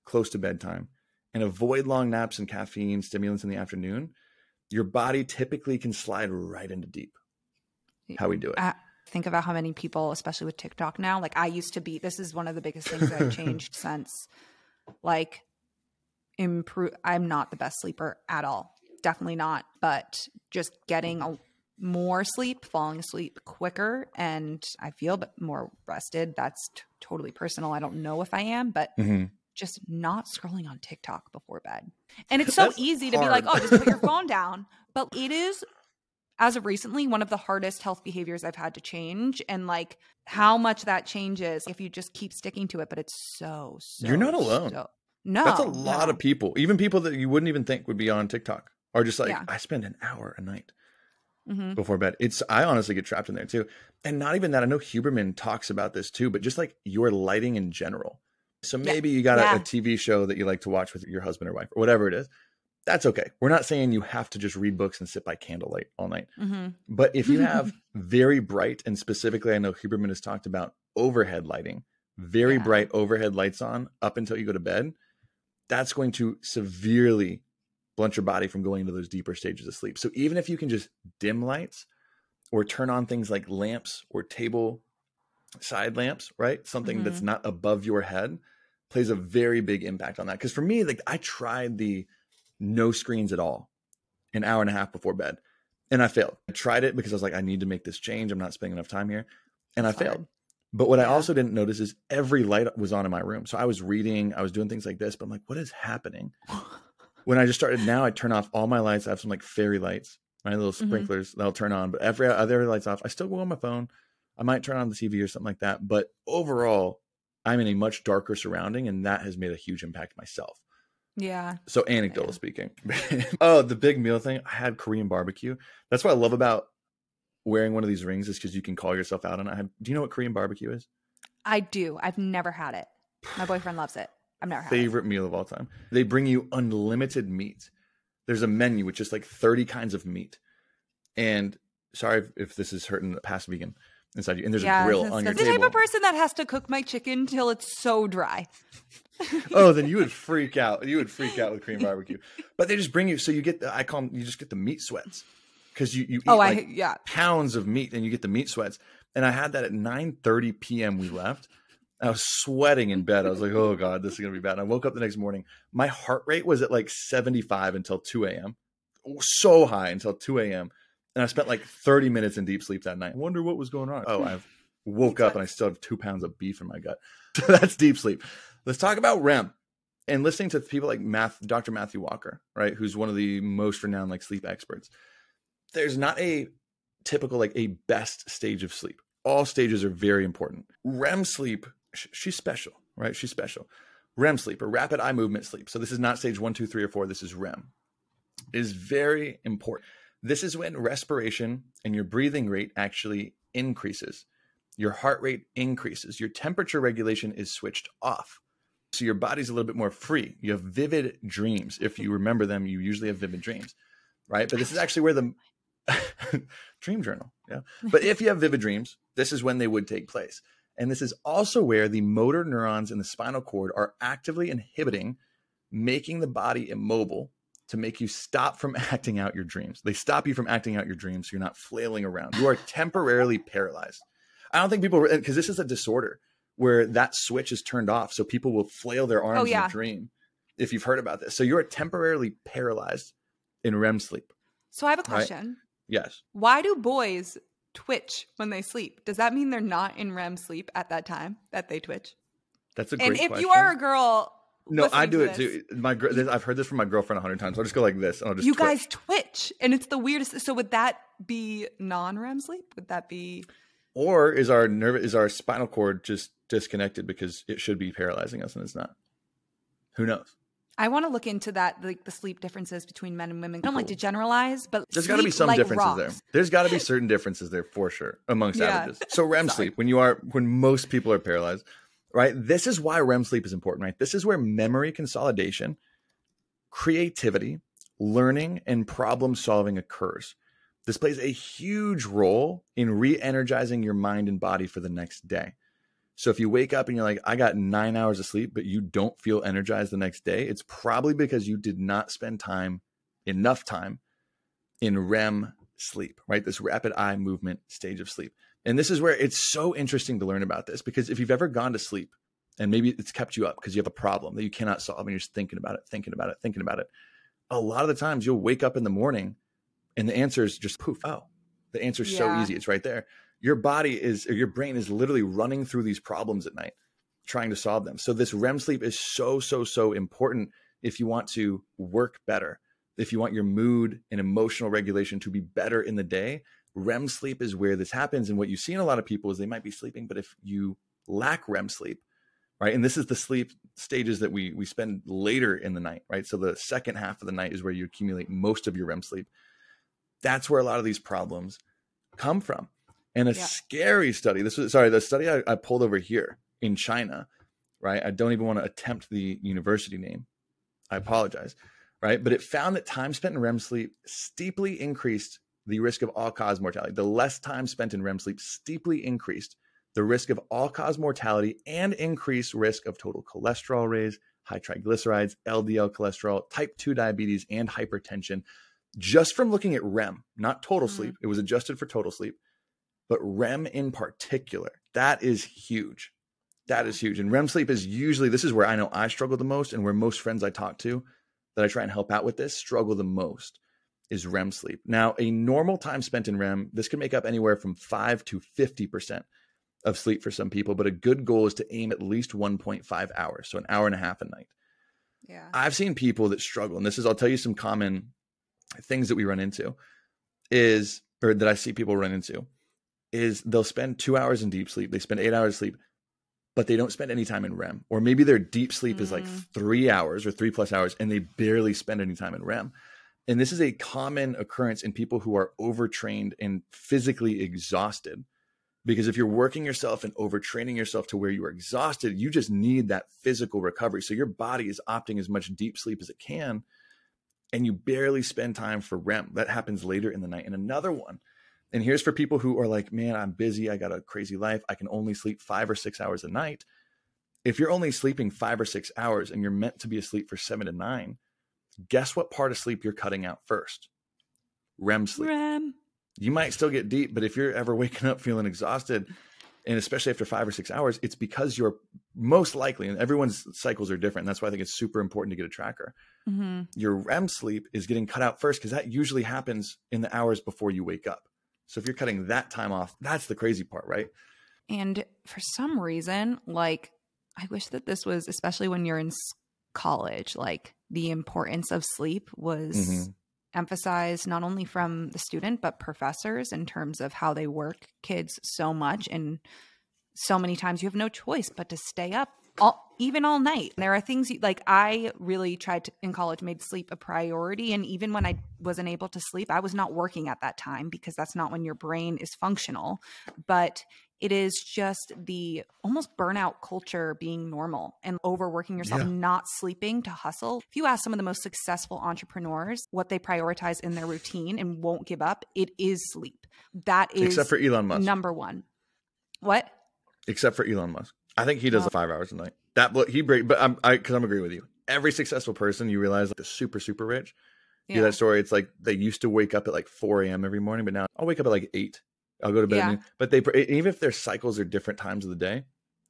close to bedtime and avoid long naps and caffeine stimulants in the afternoon, your body typically can slide right into deep. How we do it. I think about how many people, especially with TikTok now, like I used to be, this is one of the biggest things that I've changed since like improve. I'm not the best sleeper at all. Definitely not. But just getting a, more sleep, falling asleep quicker, and I feel but more rested. That's t- totally personal. I don't know if I am, but Mhm. Just not scrolling on TikTok before bed. And it's so That's easy to be like, oh, just put your phone down. But it is, as of recently, one of the hardest health behaviors I've had to change. And like how much that changes if you just keep sticking to it. But it's so, so You're not alone. so- no. That's a lot no. of people, even people that you wouldn't even think would be on TikTok, are just like, Yeah. I spend an hour a night Mhm. before bed. It's I honestly get trapped in there too. And not even that. I know Huberman talks about this too, but just like your lighting in general. So Yeah. maybe you got a, Yeah. a TV show that you like to watch with your husband or wife or whatever it is. That's okay. We're not saying you have to just read books and sit by candlelight all night. Mhm. But if you have very bright, and specifically, I know Huberman has talked about overhead lighting, very Yeah. bright overhead lights on up until you go to bed, that's going to severely blunt your body from going into those deeper stages of sleep. So even if you can just dim lights or turn on things like lamps or table side lamps, right? Something that's not above your head plays a very big impact on that. Because for me, like I tried the no screens at all an hour and a half before bed and I failed. I tried it because I was like, I need to make this change. I'm not spending enough time here. And I failed. But what I also didn't notice is every light was on in my room. So I was reading, I was doing things like this, but I'm like, what is happening? when I just started now, I turn off all my lights. I have some like fairy lights, my little Mhm. sprinklers that'll turn on, but every other lights off. I still go on my phone. I might turn on the TV or something like that. But overall, I'm in a much darker surrounding, and that has made a huge impact myself. Yeah. So anecdotal Yeah. speaking. oh, the big meal thing. I had Korean barbecue. That's what I love about wearing one of these rings is because you can call yourself out on it. I have, do you know what Korean barbecue is? I do. I've never had it. My boyfriend loves it. I've never had it. Favorite meal of all time. They bring you unlimited meat. There's a menu with just like 30 kinds of meat. And sorry if, if this is hurting the past vegan inside you. And there's a grill on your that's the table. type of person that has to cook my chicken till it's so dry. oh, then you would freak out. You would freak out with Korean barbecue. But they just bring you so you get the I call them you just get the meat sweats. Because you, you eat Oh, like I yeah. pounds of meat and you get the meat sweats. And I had that at 9 30 p.m. We left. I was sweating in bed. I was like, oh God, this is gonna be bad. And I woke up the next morning. My heart rate was at like 75 until 2 a.m. So high until 2 a.m. And I spent like 30 minutes in deep sleep that night. I wonder what was going on. Oh, I've woke up and I still have two pounds of beef in my gut. So that's deep sleep. Let's talk about REM and listening to people like Math, Dr. Matthew Walker, right, who's one of the most renowned like sleep experts. There's not a typical like a best stage of sleep. All stages are very important. REM sleep, she's special, right? She's special. REM sleep or rapid eye movement sleep. So this is not stage one, two, three, or four. This is REM. Is very important. This is when respiration and your breathing rate actually increases. Your heart rate increases. Your temperature regulation is switched off. So your body's a little bit more free. You have vivid dreams. If you remember them, you usually have vivid dreams, right? But this is actually where the dream journal, yeah. But if you have vivid dreams, this is when they would take place. And this is also where the motor neurons in the spinal cord are actively inhibiting, making the body immobile to make you stop from acting out your dreams. They stop you from acting out your dreams so you're not flailing around. You are temporarily paralyzed. I don't think people, because this is a disorder where that switch is turned off. So people will flail their oh, arms Oh, yeah. in a dream. if you've heard about this. So you're temporarily paralyzed in REM sleep. So I have a Right. question. Yes. Why do boys twitch when they sleep? Does that mean they're not in REM sleep at that time that they twitch? That's a great question. And if question. you are a girl, no, I do it too. My gr- this, I've heard this from my girlfriend a hundred times. I'll just go like this, and I'll just. You twitch. guys twitch, and it's the weirdest. So would that be non-REM sleep? Would that be? or is our nerve is our spinal cord just disconnected because it should be paralyzing us and it's not? Who knows? I want to look into that, like the sleep differences between men and women. I don't like to generalize, but There's got to be some like differences there. rocks. There's got to be certain differences there for sure amongst Yeah. averages. So REM Sorry. sleep, when you are when most people are paralyzed, right? This is why REM sleep is important, right? This is where memory consolidation, creativity, learning, and problem solving occurs. This plays a huge role in re-energizing your mind and body for the next day. So if you wake up and you're like, I got nine hours of sleep, but you don't feel energized the next day, it's probably because you did not spend time, enough time in REM sleep, right? This rapid eye movement stage of sleep. And this is where it's so interesting to learn about this because if you've ever gone to sleep and maybe it's kept you up because you have a problem that you cannot solve and you're just thinking about it, thinking about it, thinking about it, a lot of the times you'll wake up in the morning and the answer is just poof. Oh, the answer is so easy. It's right there. Your body is, or your brain is literally running through these problems at night, trying to solve them. So this REM sleep is so, so, so important if you want to work better, if you want your mood and emotional regulation to be better in the day. REM sleep is where this happens. And what you see in a lot of people is they might be sleeping, but if you lack REM sleep, right? And this is the sleep stages that we we spend later in the night, right? So the second half of the night is where you accumulate most of your REM sleep. That's where a lot of these problems come from. And a Yeah. scary study. This was sorry, the study I, I pulled over here in China, right? I don't even want to attempt the university name. I mm-hmm. apologize, right? But it found that time spent in REM sleep steeply increased the risk of all cause mortality. The less time spent in REM sleep steeply increased the risk of all cause mortality and increased risk of total cholesterol raise, high triglycerides, LDL cholesterol, type 2 diabetes, and hypertension just from looking at REM, not total Mm. sleep. It was adjusted for total sleep, but REM in particular. That is huge. That is huge. And REM sleep is usually, this is where I know I struggle the most and where most friends I talk to that I try and help out with this struggle the most is REM sleep. Now, a normal time spent in REM, this can make up anywhere from 5 to 50% of sleep for some people, but a good goal is to aim at least 1.5 hours, so an hour and a half a night. Yeah. I've seen people that struggle, and this is I'll tell you some common things that we run into is or that I see people run into is they'll spend two hours in deep sleep, they spend eight hours sleep, but they don't spend any time in REM. Or maybe their deep sleep is like Mm. three hours or three plus hours, and they barely spend any time in REM. And this is a common occurrence in people who are overtrained and physically exhausted. Because if you're working yourself and overtraining yourself to where you are exhausted, you just need that physical recovery. So your body is opting as much deep sleep as it can, and you barely spend time for REM. That happens later in the night. And another one, and here's for people who are like, man, I'm busy. I got a crazy life. I can only sleep five or six hours a night. If you're only sleeping five or six hours and you're meant to be asleep for seven to nine, guess what part of sleep you're cutting out first? REM sleep REM. you might still get deep, but if you're ever waking up feeling exhausted, and especially after five or six hours, it's because you're most likely, and everyone's cycles are different. That's why I think it's super important to get a tracker. hmm Your REM sleep is getting cut out first because that usually happens in the hours before you wake up. So if you're cutting that time off, that's the crazy part, right? And for some reason, like, I wish that this was, especially when you're in college, like the importance of sleep was Mhm. emphasized not only from the student, but professors in terms of how they work kids so much. And so many times you have no choice but to stay up. All, even all night. There are things you, like I really tried to in college made sleep a priority and even when I wasn't able to sleep I was not working at that time because that's not when your brain is functional but it is just the almost burnout culture being normal and overworking yourself Yeah. not sleeping to hustle if you ask some of the most successful entrepreneurs what they prioritize in their routine and won't give up it is sleep that is Except for Elon Musk. number one what Except for Elon Musk. I think he does Oh. five hours a night. That he break, but I'm I because I'm agreeing with you. Every successful person you realize like the super super rich. You hear that story? It's like they used to wake up at like 4 a.m. every morning, but now I'll wake up at like eight. I'll go to bed. Yeah. But they even if their cycles are different times of the day,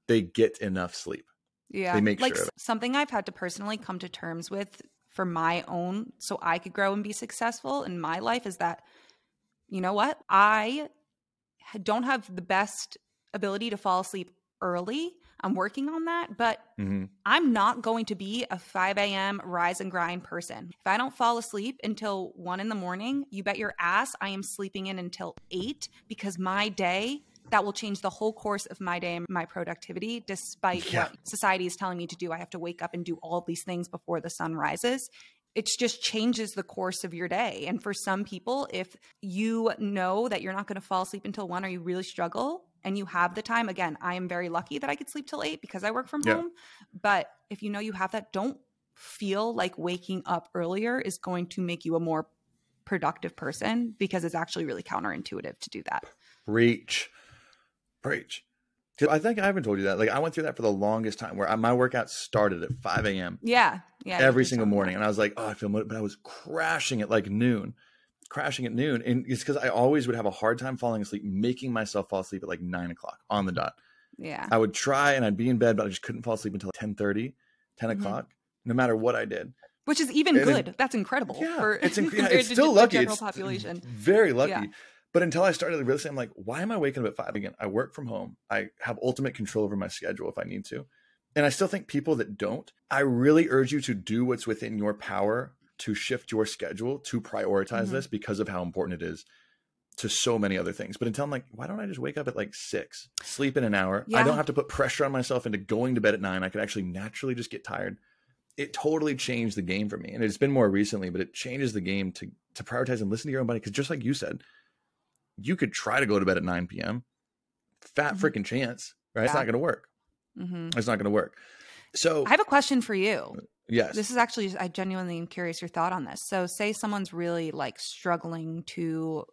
they get enough sleep. Yeah. They make like sure something I've had to personally come to terms with for my own so I could grow and be successful in my life is that you know what? I don't have the best ability to fall asleep early. I'm working on that, but hmm I'm not going to be a 5 a.m. rise and grind person. If I don't fall asleep until one in the morning, you bet your ass I am sleeping in until eight because my day, that will change the whole course of my day and my productivity, despite Yeah. what society is telling me to do. I have to wake up and do all these things before the sun rises. It just changes the course of your day. And for some people, if you know that you're not going to fall asleep until one or you really struggle and you have the time, again, I am very lucky that I could sleep till eight because I work from Yeah. home. But if you know you have that, don't feel like waking up earlier is going to make you a more productive person because it's actually really counterintuitive to do that. Preach. Preach. I think I haven't told you that. Like I went through that for the longest time where I, my workout started at 5 a.m. Yeah. Yeah. every single morning. that. And I was like, oh, I feel. But I was crashing at like noon, crashing at noon. And it's because I always would have a hard time falling asleep, making myself fall asleep at like nine o'clock on the dot. Yeah. I would try and I'd be in bed, but I just couldn't fall asleep until 10 30, 10 Mhm. o'clock, no matter what I did. Which is even And then- good. That's incredible. Yeah, for, it's, inc- yeah, it's still lucky. general It's population. very lucky. Yeah. But until I started really saying, I'm like, why am I waking up at five again? I work from home. I have ultimate control over my schedule if I need to. And I still think people that don't, I really urge you to do what's within your power to shift your schedule to prioritize Mhm. this because of how important it is to so many other things. But until I'm like, why don't I just wake up at like six, sleep in an hour? I don't have to put pressure on myself into going to bed at nine. I could actually naturally just get tired. It totally changed the game for me. And it's been more recently, but it changes the game to to prioritize and listen to your own body. Cause just like you said, you could try to go to bed at 9 p.m. Fat Mhm. freaking chance, right? It's not gonna work. hmm It's not gonna work. So I have a question for you. Yes. This is actually, I genuinely am curious your thought on this. So, say someone's really like struggling to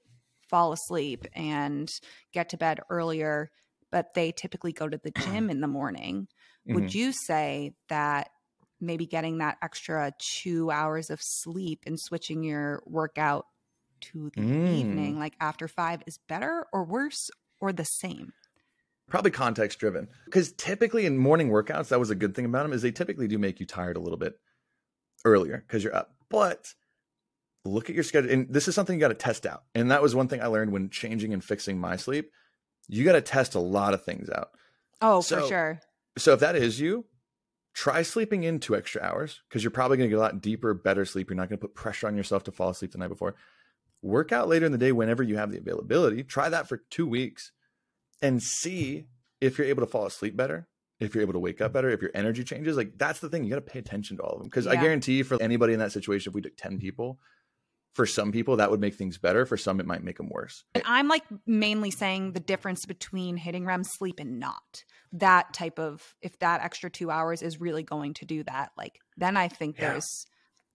fall asleep and get to bed earlier, but they typically go to the gym in the morning. Mhm. Would you say that maybe getting that extra two hours of sleep and switching your workout to the Mm. evening, like after five, is better or worse or the same? Probably context driven because typically in morning workouts that was a good thing about them is they typically do make you tired a little bit earlier because you're up. But look at your schedule and this is something you got to test out. And that was one thing i learned when changing and fixing my sleep. You got to test a lot of things out. Oh, So- for sure. so if that is you try sleeping in two extra hours because you're probably going to get a lot deeper better sleep. You're not going to put pressure on yourself to fall asleep the night before. Work out later in the day whenever you have the availability. Try that for two weeks and see if you're able to fall asleep better if you're able to wake up better if your energy changes like that's the thing you got to pay attention to all of them because i guarantee you for anybody in that situation if we took 10 people for some people that would make things better for some it might make them worse And I'm like mainly saying the difference between hitting REM sleep and not. That type of if that extra 2 hours is really going to do that, like then I think Yeah. there's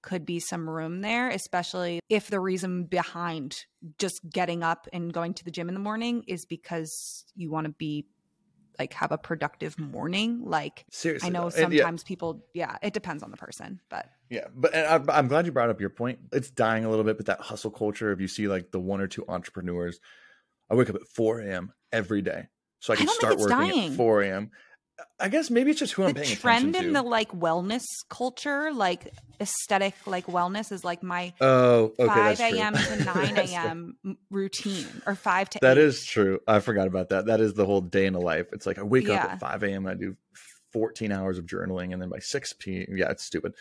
could be some room there, especially if the reason behind just getting up and going to the gym in the morning is because you want to be like have a productive morning. Like seriously I know. And yeah, sometimes people, yeah, it depends on the person, but Yeah, but and I, I'm glad you brought up your point. It's dying a little bit, but that hustle culture If you see like the one or two entrepreneurs. I wake up at 4 a.m. every day, so I I can don't start working dying. at 4 a.m. I guess maybe it's just who I'm the paying trend attention in to. the like wellness culture, like aesthetic, like wellness is like my oh, okay, 5 a.m. to 9 a.m. routine or 5 to That 8. is true. I forgot about that. That is the whole day in a life. It's like I wake up at 5 a.m. I do 14 hours of journaling, and then by 6 p.m. Yeah, it's stupid.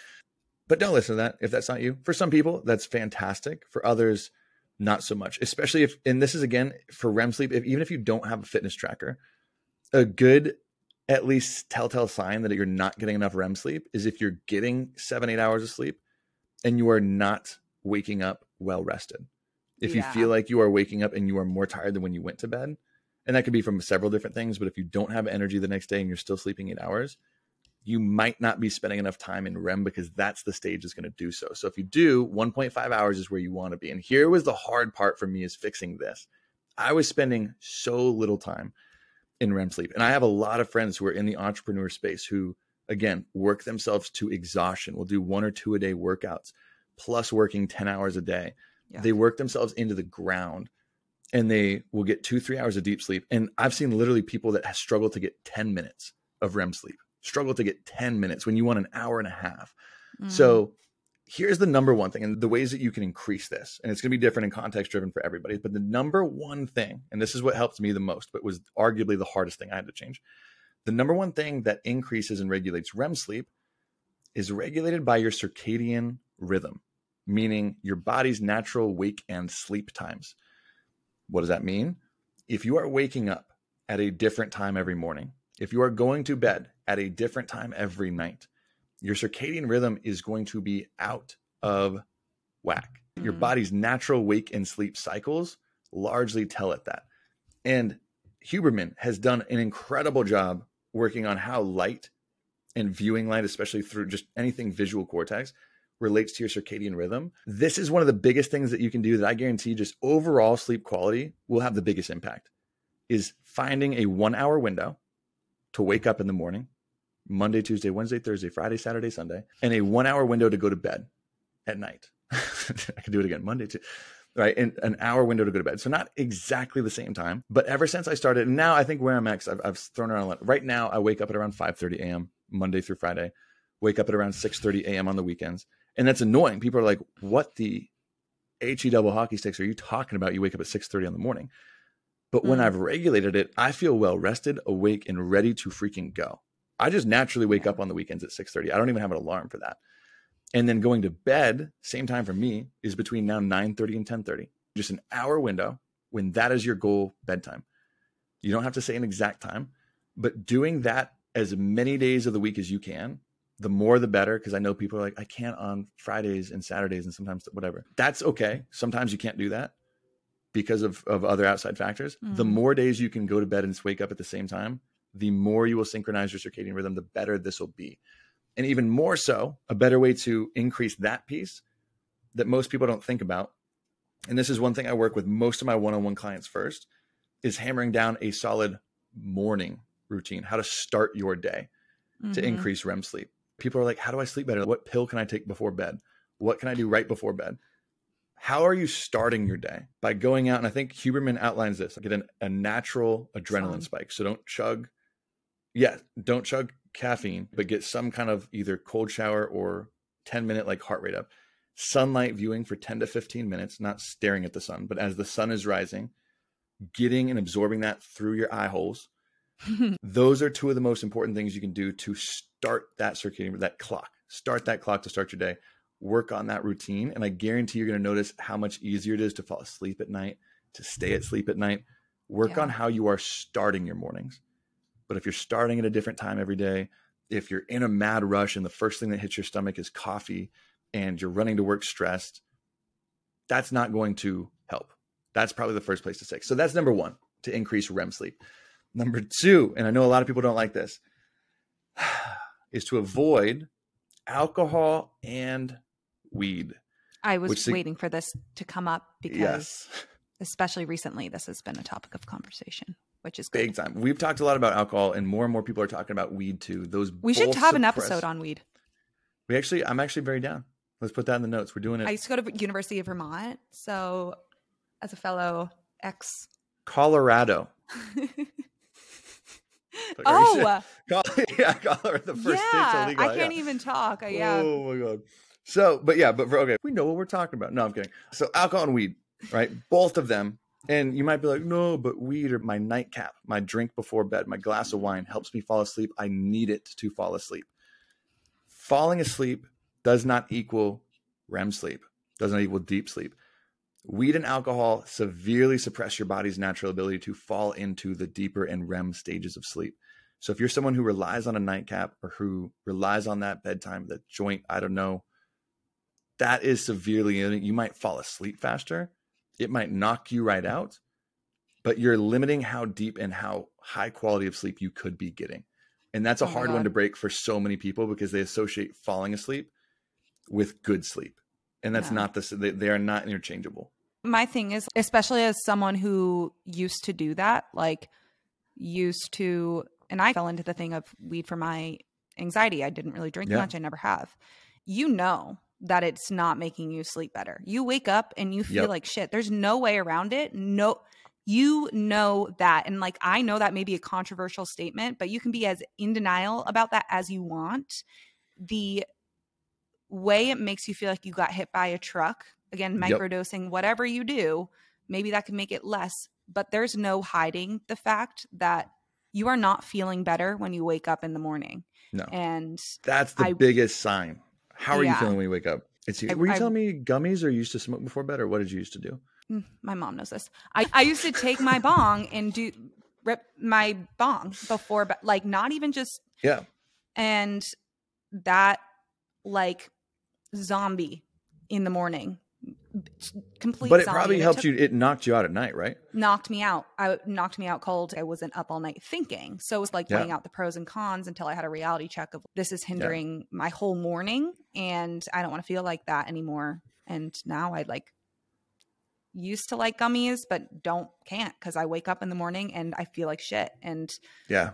But don't listen to that if that's not you. For some people, that's fantastic. For others, not so much. Especially if, and this is again for REM sleep. If, even if you don't have a fitness tracker, a good at least telltale sign that you're not getting enough REM sleep is if you're getting seven, eight hours of sleep and you are not waking up well rested. If you feel like you are waking up and you are more tired than when you went to bed, and that could be from several different things, but if you don't have energy the next day and you're still sleeping eight hours, you might not be spending enough time in REM because that's the stage that's going to do so. So if you do, 1.5 hours is where you want to be. And here was the hard part for me is fixing this. I was spending so little time in REM sleep. And I have a lot of friends who are in the entrepreneur space who, again, work themselves to exhaustion, will do one or two a day workouts, plus working 10 hours a day. Yeah. They work themselves into the ground and they will get two, three hours of deep sleep. And I've seen literally people that have struggled to get 10 minutes of REM sleep struggle to get 10 minutes when you want an hour and a half. Mm. So here's the number one thing and the ways that you can increase this. And it's going to be different and context driven for everybody. But the number one thing, and this is what helped me the most, but was arguably the hardest thing I had to change. The number one thing that increases and regulates REM sleep is regulated by your circadian rhythm, meaning your body's natural wake and sleep times. What does that mean? If you are waking up at a different time every morning, if you are going to bed at a different time every night, your circadian rhythm is going to be out of whack. Mm-hmm. Your body's natural wake and sleep cycles largely tell it that. And Huberman has done an incredible job working on how light and viewing light, especially through just anything visual cortex, relates to your circadian rhythm. This is one of the biggest things that you can do that I guarantee just overall sleep quality will have the biggest impact is finding a 1 hour window to wake up in the morning, Monday, Tuesday, Wednesday, Thursday, Friday, Saturday, Sunday, and a 1 hour window to go to bed at night. I can do it again, Monday, Tuesday right? And an hour window to go to bed. So not exactly the same time, but ever since I started, and now I think where I'm at, I've, I've thrown around a lot. Right now, I wake up at around 5:30 a.m. Monday through Friday. Wake up at around 6:30 a.m. on the weekends, and that's annoying. People are like, "What the he double hockey sticks are you talking about? You wake up at 6:30 in the morning." But when mm. I've regulated it, I feel well rested, awake, and ready to freaking go. I just naturally wake up on the weekends at 6:30. I don't even have an alarm for that. And then going to bed same time for me is between now 9.30 and 10.30 just an hour window when that is your goal bedtime. You don't have to say an exact time but doing that as many days of the week as you can the more the better because i know people are like i can't on fridays and saturdays and sometimes whatever. That's okay. Sometimes you can't do that because of, of other outside factors. Mm-hmm. the more days you can go to bed and wake up at the same time the more you will synchronize your circadian rhythm the better this will be and even more so, a better way to increase that piece that most people don't think about. And this is one thing I work with most of my one on one clients first is hammering down a solid morning routine, how to start your day mm-hmm. to increase REM sleep. People are like, how do I sleep better? What pill can I take before bed? What can I do right before bed? How are you starting your day? By going out, and I think Huberman outlines this get an, a natural adrenaline spike. So don't chug. Yeah, don't chug caffeine, but get some kind of either cold shower or 10 minute like heart rate up. Sunlight viewing for 10 to 15 minutes, not staring at the sun, but as the sun is rising, getting and absorbing that through your eye holes. Those are two of the most important things you can do to start that circadian that clock. Start that clock to start your day. Work on that routine, and I guarantee you're going to notice how much easier it is to fall asleep at night, to stay at sleep at night. Work yeah. on how you are starting your mornings but if you're starting at a different time every day, if you're in a mad rush and the first thing that hits your stomach is coffee and you're running to work stressed, that's not going to help. That's probably the first place to stick. So that's number one to increase REM sleep. Number two, and I know a lot of people don't like this, is to avoid alcohol and weed. I was waiting for this to come up because, yes. especially recently, this has been a topic of conversation which is good. big time. We've talked a lot about alcohol, and more and more people are talking about weed too. Those we should have an episode on weed. We actually, I'm actually very down. Let's put that in the notes. We're doing it. I used to go to University of Vermont, so as a fellow ex Colorado. oh, yeah, Colorado, the first yeah, state to I can't yeah. even talk. yeah. Oh my god. So, but yeah, but for, okay, we know what we're talking about. No, I'm kidding. So, alcohol and weed, right? Both of them and you might be like, no, but weed or my nightcap, my drink before bed, my glass of wine helps me fall asleep. I need it to fall asleep. Falling asleep does not equal REM sleep, does not equal deep sleep. Weed and alcohol severely suppress your body's natural ability to fall into the deeper and REM stages of sleep. So if you're someone who relies on a nightcap or who relies on that bedtime, that joint, I don't know, that is severely, you might fall asleep faster it might knock you right out, but you're limiting how deep and how high quality of sleep you could be getting. And that's a oh hard one to break for so many people because they associate falling asleep with good sleep. And that's yeah. not the they, they are not interchangeable. My thing is, especially as someone who used to do that, like used to, and I fell into the thing of weed for my anxiety. I didn't really drink yeah. much. I never have. You know, that it's not making you sleep better. You wake up and you feel yep. like shit. There's no way around it. No you know that and like i know that may be a controversial statement but you can be as in denial about that as you want the way it makes you feel like you got hit by a truck again Yep. microdosing whatever you do maybe that can make it less but there's no hiding the fact that you are not feeling better when you wake up in the morning No. and That's the I- biggest sign. How are you feeling when you wake up? It's. I- Were you I- telling me gummies or you used to smoke before bed or what did you used to do? Mm, my mom knows this. I, I used to take my bong and do rip my bong before, but like not even just Yeah. and that like zombie in the morning, complete. But it zombie. probably And helped took- you. It knocked you out at night, right? knocked me out. I knocked me out cold. I wasn't up all night thinking. So it was like Yeah. weighing out the pros and cons until I had a reality check of this is hindering my whole morning and I don't want to feel like that anymore. And now I like used to like gummies, but don't can't because I wake up in the morning and I feel like shit and Yeah.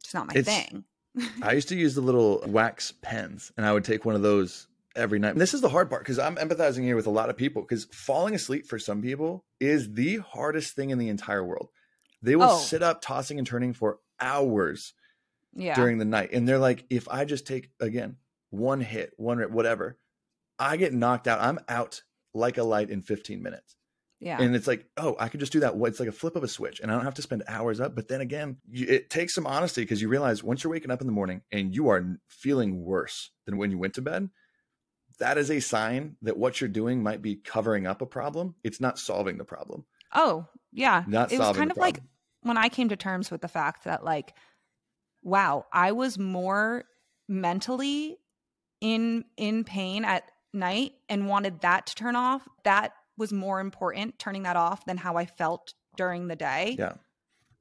it's not my It's- thing. I used to use the little wax pens, and I would take one of those every night. And this is the hard part because I'm empathizing here with a lot of people because falling asleep for some people is the hardest thing in the entire world. They will Oh. sit up tossing and turning for hours Yeah. during the night, and they're like, if I just take again one hit, one rip, whatever, I get knocked out. I'm out like a light in 15 minutes. yeah. And it's like, oh, I could just do that. It's like a flip of a switch, and I don't have to spend hours up. But then again, you, it takes some honesty because you realize once you're waking up in the morning and you are feeling worse than when you went to bed, that is a sign that what you're doing might be covering up a problem. It's not solving the problem. Oh, yeah. Not it was kind of like when I came to terms with the fact that, like, wow, I was more mentally in in pain at night and wanted that to turn off. That was more important, turning that off, than how I felt during the day. Yeah.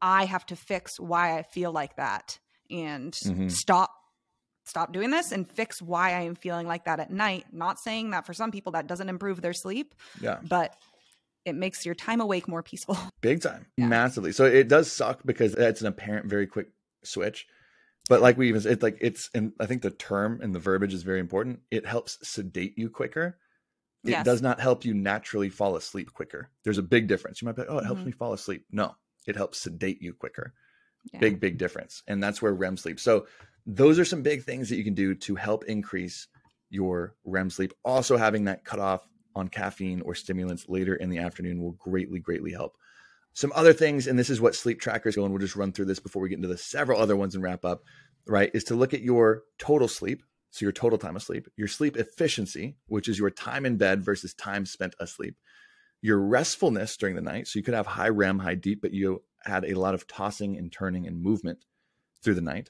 I have to fix why I feel like that and Mhm. stop stop doing this and fix why I am feeling like that at night. Not saying that for some people that doesn't improve their sleep, Yeah. but it makes your time awake more peaceful. Big time. Yeah. Massively. So it does suck because it's an apparent, very quick switch. But like we even said, it's like it's and I think the term and the verbiage is very important. It helps sedate you quicker. It Yes. does not help you naturally fall asleep quicker. There's a big difference. You might be like, oh, it helps Mhm. me fall asleep. No, it helps sedate you quicker. Yeah. Big, big difference. And that's where REM sleep. So those are some big things that you can do to help increase your REM sleep. Also having that cutoff on caffeine or stimulants later in the afternoon will greatly, greatly help. Some other things, and this is what sleep trackers go, and we'll just run through this before we get into the several other ones and wrap up, right? Is to look at your total sleep. So your total time of sleep, your sleep efficiency, which is your time in bed versus time spent asleep, your restfulness during the night. So you could have high REM, high deep, but you had a lot of tossing and turning and movement through the night.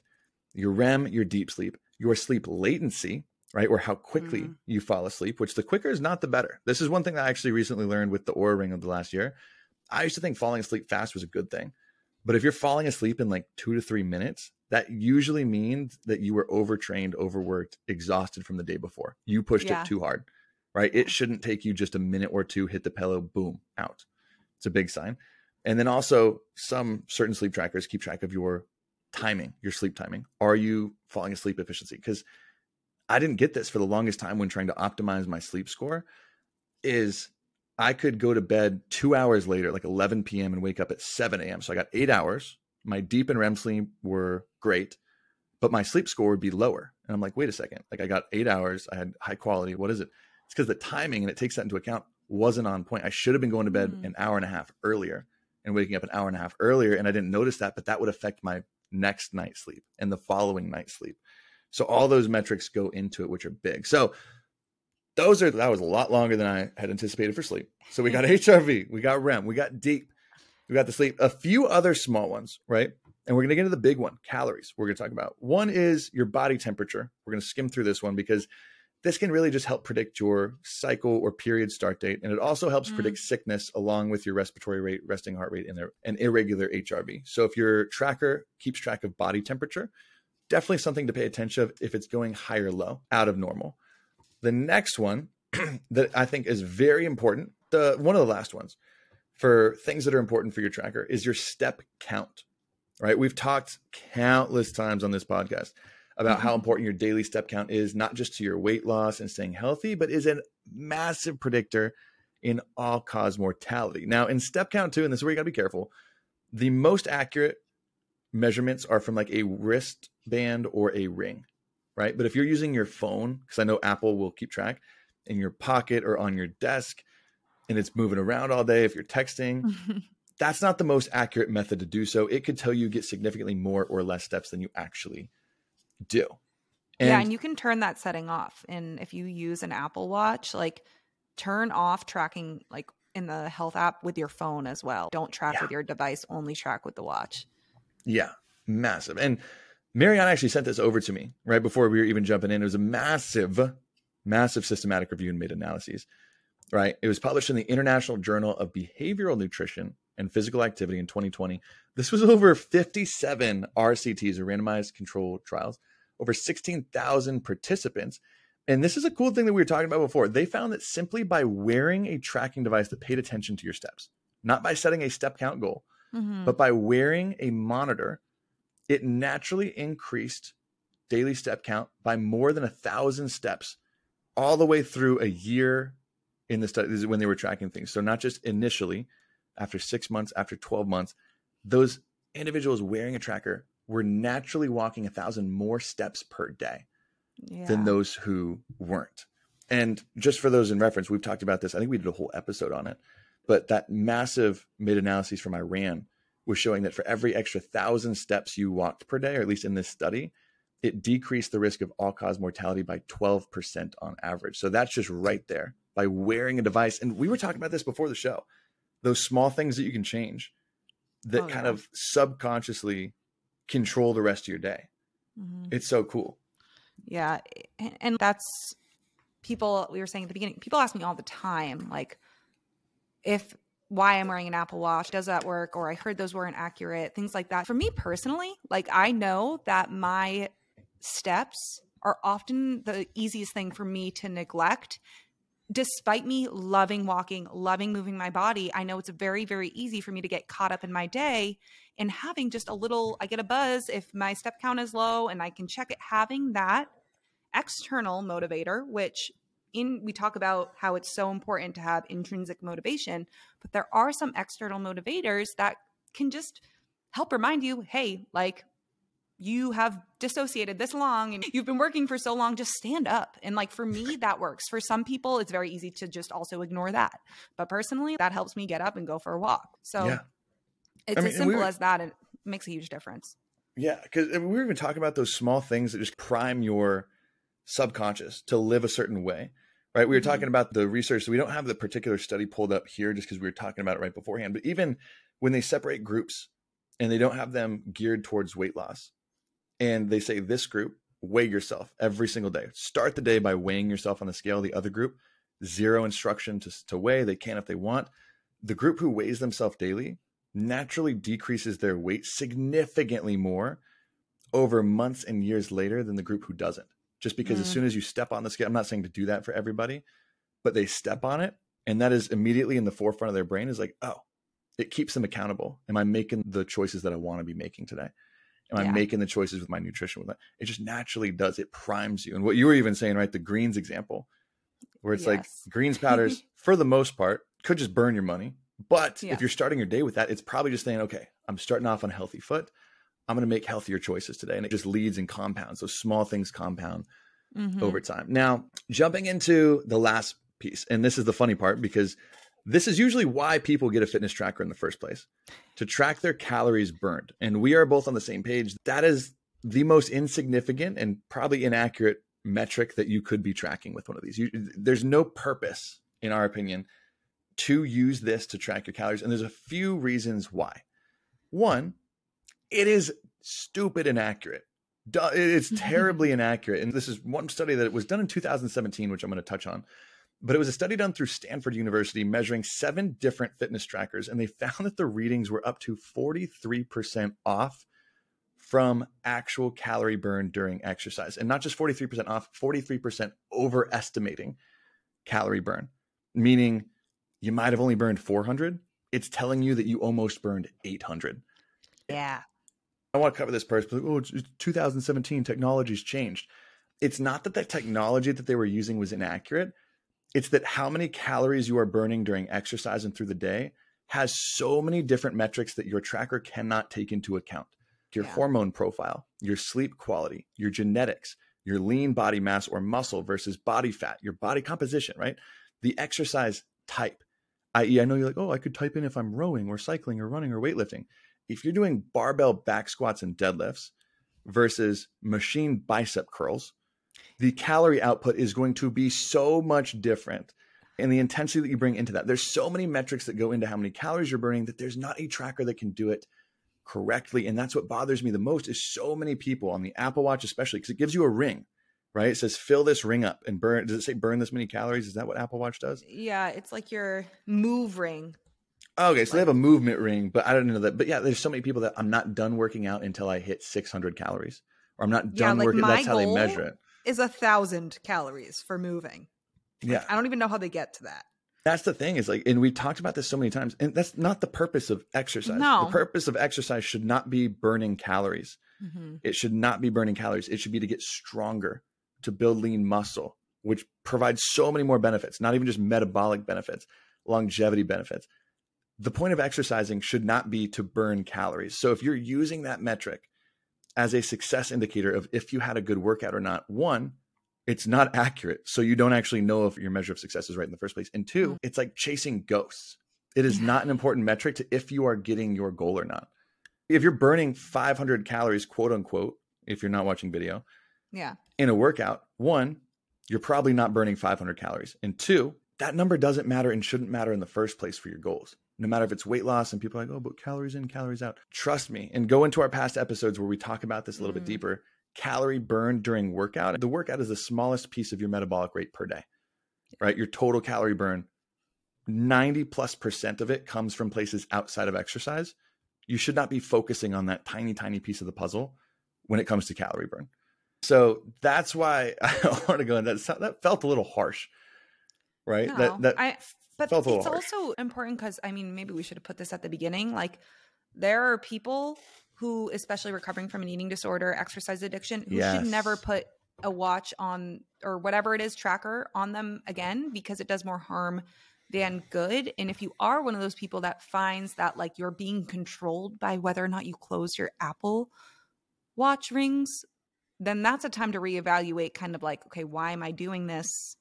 Your REM, your deep sleep, your sleep latency, right? Or how quickly Mm. you fall asleep, which the quicker is not the better. This is one thing that I actually recently learned with the Oura Ring of the last year. I used to think falling asleep fast was a good thing. But if you're falling asleep in like two to three minutes, that usually means that you were overtrained, overworked, exhausted from the day before. You pushed Yeah. it too hard, right? It shouldn't take you just a minute or two, hit the pillow, boom, out. It's a big sign. And then also, some certain sleep trackers keep track of your timing, your sleep timing. Are you falling asleep efficiency? Because I didn't get this for the longest time when trying to optimize my sleep score. Is I could go to bed two hours later, like 11 p.m., and wake up at 7 a.m. So I got eight hours. My deep and REM sleep were great, but my sleep score would be lower. And I'm like, wait a second. Like I got eight hours. I had high quality. What is it? It's because the timing, and it takes that into account, wasn't on point. I should have been going to bed Mm. an hour and a half earlier and waking up an hour and a half earlier. And I didn't notice that, but that would affect my next night's sleep and the following night's sleep. So all those metrics go into it, which are big. So those are that was a lot longer than I had anticipated for sleep. So we got HRV, we got REM, we got deep, we got the sleep, a few other small ones, right? And we're gonna get into the big one, calories. We're gonna talk about one is your body temperature. We're gonna skim through this one because this can really just help predict your cycle or period start date, and it also helps Mm. predict sickness along with your respiratory rate, resting heart rate, and their and irregular HRV. So if your tracker keeps track of body temperature, definitely something to pay attention to if it's going high or low, out of normal. The next one that I think is very important, the one of the last ones for things that are important for your tracker is your step count. Right? We've talked countless times on this podcast about how Mhm. important your daily step count is, not just to your weight loss and staying healthy, but is a massive predictor in all cause mortality. Now, in step count two, and this is where you got to be careful, the most accurate measurements are from like a wristband or a ring, right? But if you're using your phone, because I know Apple will keep track in your pocket or on your desk and it's moving around all day, if you're texting, that's not the most accurate method to do so. It could tell you get significantly more or less steps than you actually do. And yeah, and you can turn that setting off. And if you use an Apple Watch, like turn off tracking like in the health app with your phone as well. Don't track yeah. with your device, only track with the watch. Yeah, massive. And Marianne actually sent this over to me right before we were even jumping in. It was a massive, massive systematic review and meta analyses. Right. It was published in the International Journal of Behavioral Nutrition and Physical Activity in 2020. This was over 57 RCTs or randomized controlled trials, over 16,000 participants. And this is a cool thing that we were talking about before. They found that simply by wearing a tracking device that paid attention to your steps, not by setting a step count goal, mm-hmm. but by wearing a monitor, it naturally increased daily step count by more than a thousand steps all the way through a year in the study. This is when they were tracking things. So not just initially, after six months, after 12 months, those individuals wearing a tracker were naturally walking a thousand more steps per day yeah. than those who weren't. And just for those in reference, we've talked about this. I think we did a whole episode on it. But that massive meta analysis from Iran was showing that for every extra thousand steps you walked per day, or at least in this study, it decreased the risk of all cause mortality by 12% on average. So that's just right there by wearing a device. And we were talking about this before the show those small things that you can change that oh, kind of subconsciously control the rest of your day. Mm-hmm. It's so cool. Yeah. And that's people, we were saying at the beginning, people ask me all the time, like, if why I'm wearing an Apple Watch, does that work? Or I heard those weren't accurate, things like that. For me personally, like, I know that my steps are often the easiest thing for me to neglect despite me loving walking, loving moving my body, I know it's very, very easy for me to get caught up in my day and having just a little, I get a buzz if my step count is low and I can check it. Having that external motivator, which in we talk about how it's so important to have intrinsic motivation, but there are some external motivators that can just help remind you, hey, like you have dissociated this long and you've been working for so long just stand up. And like for me that works. For some people it's very easy to just also ignore that. But personally that helps me get up and go for a walk. So yeah. it's I mean, as simple we were, as that it makes a huge difference. Yeah because we were even talking about those small things that just prime your subconscious to live a certain way right? We were mm-hmm. talking about the research. So we don't have the particular study pulled up here just because we were talking about it right beforehand. But even when they separate groups and they don't have them geared towards weight loss and they say this group weigh yourself every single day. Start the day by weighing yourself on the scale. The other group, zero instruction to, to weigh. They can if they want. The group who weighs themselves daily naturally decreases their weight significantly more over months and years later than the group who doesn't. Just because mm. as soon as you step on the scale, I'm not saying to do that for everybody, but they step on it and that is immediately in the forefront of their brain is like, oh, it keeps them accountable. Am I making the choices that I want to be making today? Am yeah. I making the choices with my nutrition with that? It just naturally does. It primes you. And what you were even saying, right? The greens example, where it's yes. like greens powders, for the most part, could just burn your money. But yeah. if you're starting your day with that, it's probably just saying, okay, I'm starting off on a healthy foot. I'm going to make healthier choices today. And it just leads and compounds. Those small things compound mm-hmm. over time. Now, jumping into the last piece, and this is the funny part because this is usually why people get a fitness tracker in the first place to track their calories burned. And we are both on the same page. That is the most insignificant and probably inaccurate metric that you could be tracking with one of these. You, there's no purpose, in our opinion, to use this to track your calories. And there's a few reasons why. One, it is stupid inaccurate. It's terribly inaccurate. And this is one study that was done in 2017, which I'm going to touch on but it was a study done through Stanford University measuring seven different fitness trackers, and they found that the readings were up to 43% off from actual calorie burn during exercise. And not just 43% off, 43% overestimating calorie burn, meaning you might have only burned 400. It's telling you that you almost burned 800. Yeah. I want to cover this first, but oh, 2017, technology's changed. It's not that the technology that they were using was inaccurate It's that how many calories you are burning during exercise and through the day has so many different metrics that your tracker cannot take into account. Your Yeah. hormone profile, your sleep quality, your genetics, your lean body mass or muscle versus body fat, your body composition, right? The exercise type, i.e., I know you're like, oh, I could type in if I'm rowing or cycling or running or weightlifting. If you're doing barbell back squats and deadlifts versus machine bicep curls, the calorie output is going to be so much different and the intensity that you bring into that. There's so many metrics that go into how many calories you're burning that there's not a tracker that can do it correctly. And that's what bothers me the most is so many people on the Apple Watch, especially because it gives you a ring, right? It says fill this ring up and burn. Does it say burn this many calories? Is that what Apple Watch does? Yeah, it's like your move ring. Okay, so they have a movement ring, but I don't know that. But yeah, there's so many people that I'm not done working out until I hit 600 calories, or I'm not Yeah, done like working. That's how they measure it. Is a thousand calories for moving. Yeah, I don't even know how they get to that. that's the thing is like, and we talked about this so many times, and that's not the purpose of exercise. No. The purpose of exercise should not be burning calories. Mhm. It should not be burning calories. It should be to get stronger, to build lean muscle, which provides so many more benefits, not even just metabolic benefits, longevity benefits. The point of exercising should not be to burn calories. So if you're using that metric as a success indicator of if you had a good workout or not, one, it's not accurate. So you don't actually know if your measure of success is right in the first place. And two, mm. it's like chasing ghosts. It is not an important metric to if you are getting your goal or not. If you're burning 500 calories, quote unquote, if you're not watching video, Yeah. in a workout, one, you're probably not burning 500 calories. And two, that number doesn't matter and shouldn't matter in the first place for your goals. No matter if it's weight loss and people are like, oh, but calories in, calories out. Trust me and go into our past episodes where we talk about this a little Mhm. bit deeper. Calorie burn during workout, the workout is the smallest piece of your metabolic rate per day, right? Your total calorie burn, 90 plus percent of it comes from places outside of exercise. You should not be focusing on that tiny, tiny piece of the puzzle when it comes to calorie burn. So that's why I want to go in that. That felt a little harsh, right? No, that that I, but it's also important because I mean, maybe we should have put this at the beginning. Like, there are people who, especially recovering from an eating disorder, exercise addiction, who should never put a watch on or whatever it is tracker on them again because it does more harm than good. And if you are one of those people that finds that like you're being controlled by whether or not you close your Apple watch rings, then that's a time to reevaluate kind of like, okay, why am I doing this?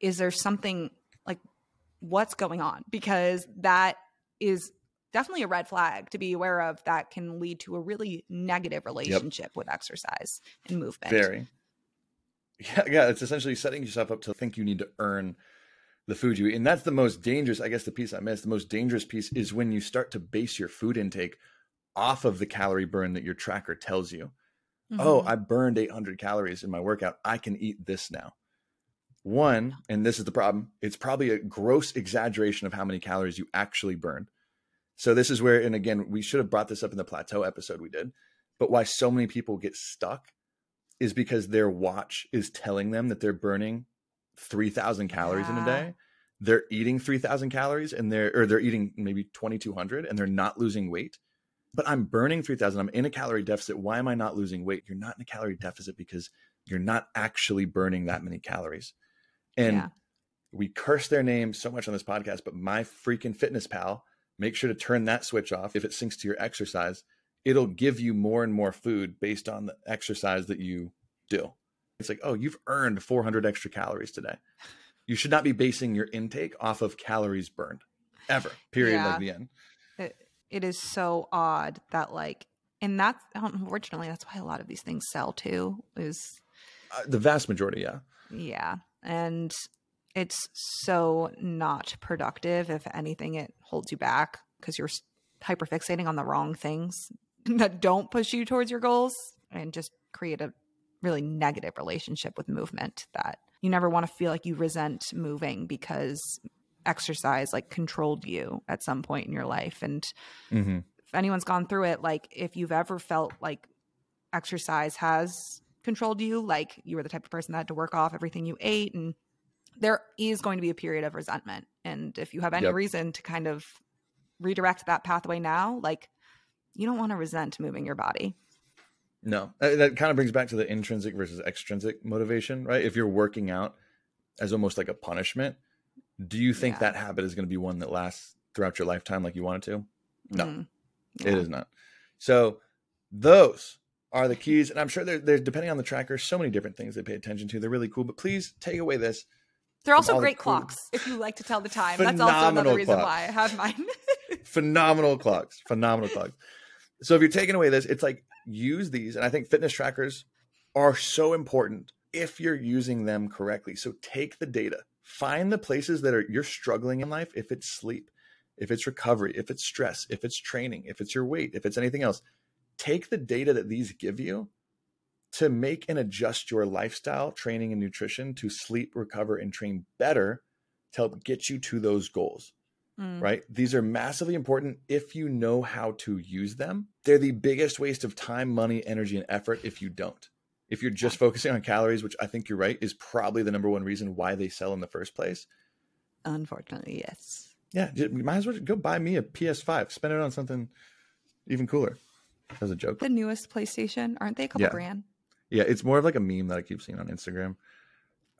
Is there something like what's going on? Because that is definitely a red flag to be aware of that can lead to a really negative relationship with exercise and movement. very. Yeah, yeah. It's essentially setting yourself up to think you need to earn the food you eat, and that's the most dangerous. I guess the piece I missed. The most dangerous piece is when you start to base your food intake off of the calorie burn that your tracker tells you. oh, Mhm. I burned 800 calories in my workout. I can eat this now. One, and this is the problem, it's probably a gross exaggeration of how many calories you actually burn. So, this is where, and again, we should have brought this up in the plateau episode we did, but why so many people get stuck is because their watch is telling them that they're burning 3,000 calories in a day. They're eating 3,000 calories and they're, or they're eating maybe 2,200 and they're not losing weight but I'm burning 3000. I'm in a calorie deficit. Why am I not losing weight? You're not in a calorie deficit because you're not actually burning that many calories. And Yeah. we curse their name so much on this podcast, but my freaking fitness pal, make sure to turn that switch off. If it syncs to your exercise, it'll give you more and more food based on the exercise that you do. It's like, oh, you've earned 400 extra calories today. You should not be basing your intake off of calories burned ever, period, Yeah. like the end. it, it is so odd that like and that's unfortunately that's why a lot of these things sell too is Uh, the vast majority, yeah. yeah and it's so not productive if anything it holds you back because you're hyperfixating on the wrong things that don't push you towards your goals and just create a really negative relationship with movement that you never want to feel like you resent moving because exercise like controlled you at some point in your life and Mm-hmm. if anyone's gone through it, like if you've ever felt like exercise has controlled you, like you were the type of person that had to work off everything you ate, and there is going to be a period of resentment. And if you have any Yep. reason to kind of redirect that pathway now, like you don't want to resent moving your body. No, Uh, that kind of brings back to the intrinsic versus extrinsic motivation, right? If you're working out as almost like a punishment, Do you think Yeah. that habit is going to be one that lasts throughout your lifetime like you want it to? No. Mm. It Yeah. is not. So those are the keys. And I'm sure they're, they're depending on the tracker, so many different things they pay attention to. They're really cool. But please take away this. They're also the great cool- clocks if you like to tell the time. That's also another reason clocks. why I have mine. phenomenal clocks phenomenal clocks so if you're taking away this it's like use these and i think fitness trackers are so important if you're using them correctly so take the data find the places that are you're struggling in life if it's sleep if it's recovery if it's stress if it's training if it's your weight if it's anything else take the data that these give you to make and adjust your lifestyle training and nutrition to sleep recover and train better to help get you to those goals Mm. right? These are massively important if you know how to use them. They're the biggest waste of time, money, energy, and effort if you don't. If you're just focusing on calories, which I think you're right, is probably the number one reason why they sell in the first place. Unfortunately, yes. Yeah, you might as well go buy me a PS5, spend it on something even cooler. That was a joke. The newest PlayStation, aren't they a couple Yeah. grand? Yeah, it's more of like a meme that I keep seeing on Instagram.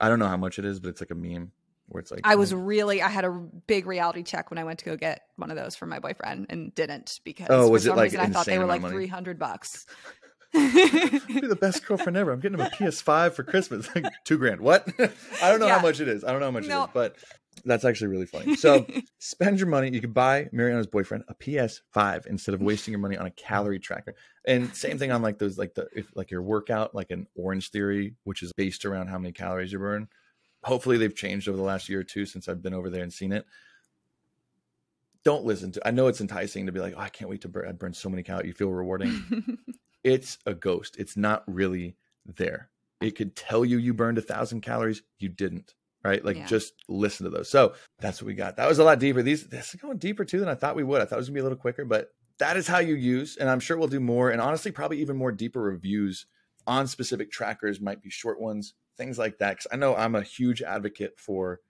I don't know how much it is, but it's like a meme where it's like I was really, I had a big reality check when I went to go get one of those for my boyfriend and didn't because Oh, was for it, some like, reason I thought they were like 300 bucks. be the best girlfriend ever. I'm getting him a PS5 for Christmas. Like two grand. What? I don't know Yeah. how much it is. I don't know how much it No. is, but that's actually really funny. So spend your money. You could buy Mariana's boyfriend a PS5 instead of wasting your money on a calorie tracker. And same thing on like those, like the if like your workout, like an Orange Theory, which is based around how many calories you burn. Hopefully they've changed over the last year or two since I've been over there and seen it. Don't listen to. I know it's enticing to be like, oh, I can't wait to burn. I burn so many calories. You feel rewarding it's a ghost. It's not really there. It could tell you you burned a thousand calories. You didn't. Right. Like Yeah. just listen to those. So that's what we got. That was a lot deeper. These this is going deeper too than I thought we would. I thought it was gonna be a little quicker, but that is how you use. And I'm sure we'll do more. And honestly, probably even more deeper reviews on specific trackers, might be short ones, things like that. Cause I know I'm a huge advocate for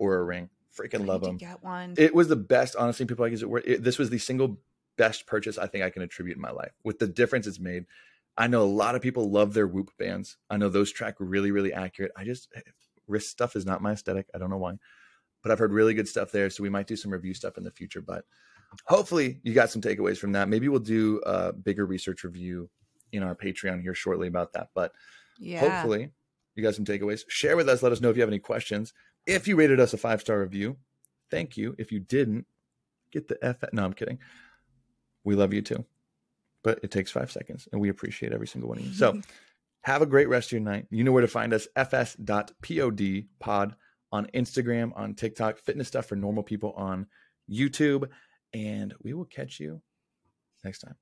Oura Ring. Freaking love them. Get one. It was the best, honestly. People like, is it worth it? This was the single best purchase I think I can attribute in my life with the difference it's made. I know a lot of people love their Whoop bands. I know those track really, really accurate. I just wrist stuff is not my aesthetic. I don't know why, but I've heard really good stuff there. So we might do some review stuff in the future. But hopefully you got some takeaways from that. Maybe we'll do a bigger research review in our Patreon here shortly about that. But yeah. hopefully you got some takeaways. Share with us. Let us know if you have any questions. If you rated us a five star review, thank you. If you didn't, get the F. No, I'm kidding. We love you too, but it takes five seconds, and we appreciate every single one of you. So have a great rest of your night. You know where to find us fs.pod pod on Instagram, on TikTok, fitness stuff for normal people on YouTube, and we will catch you next time.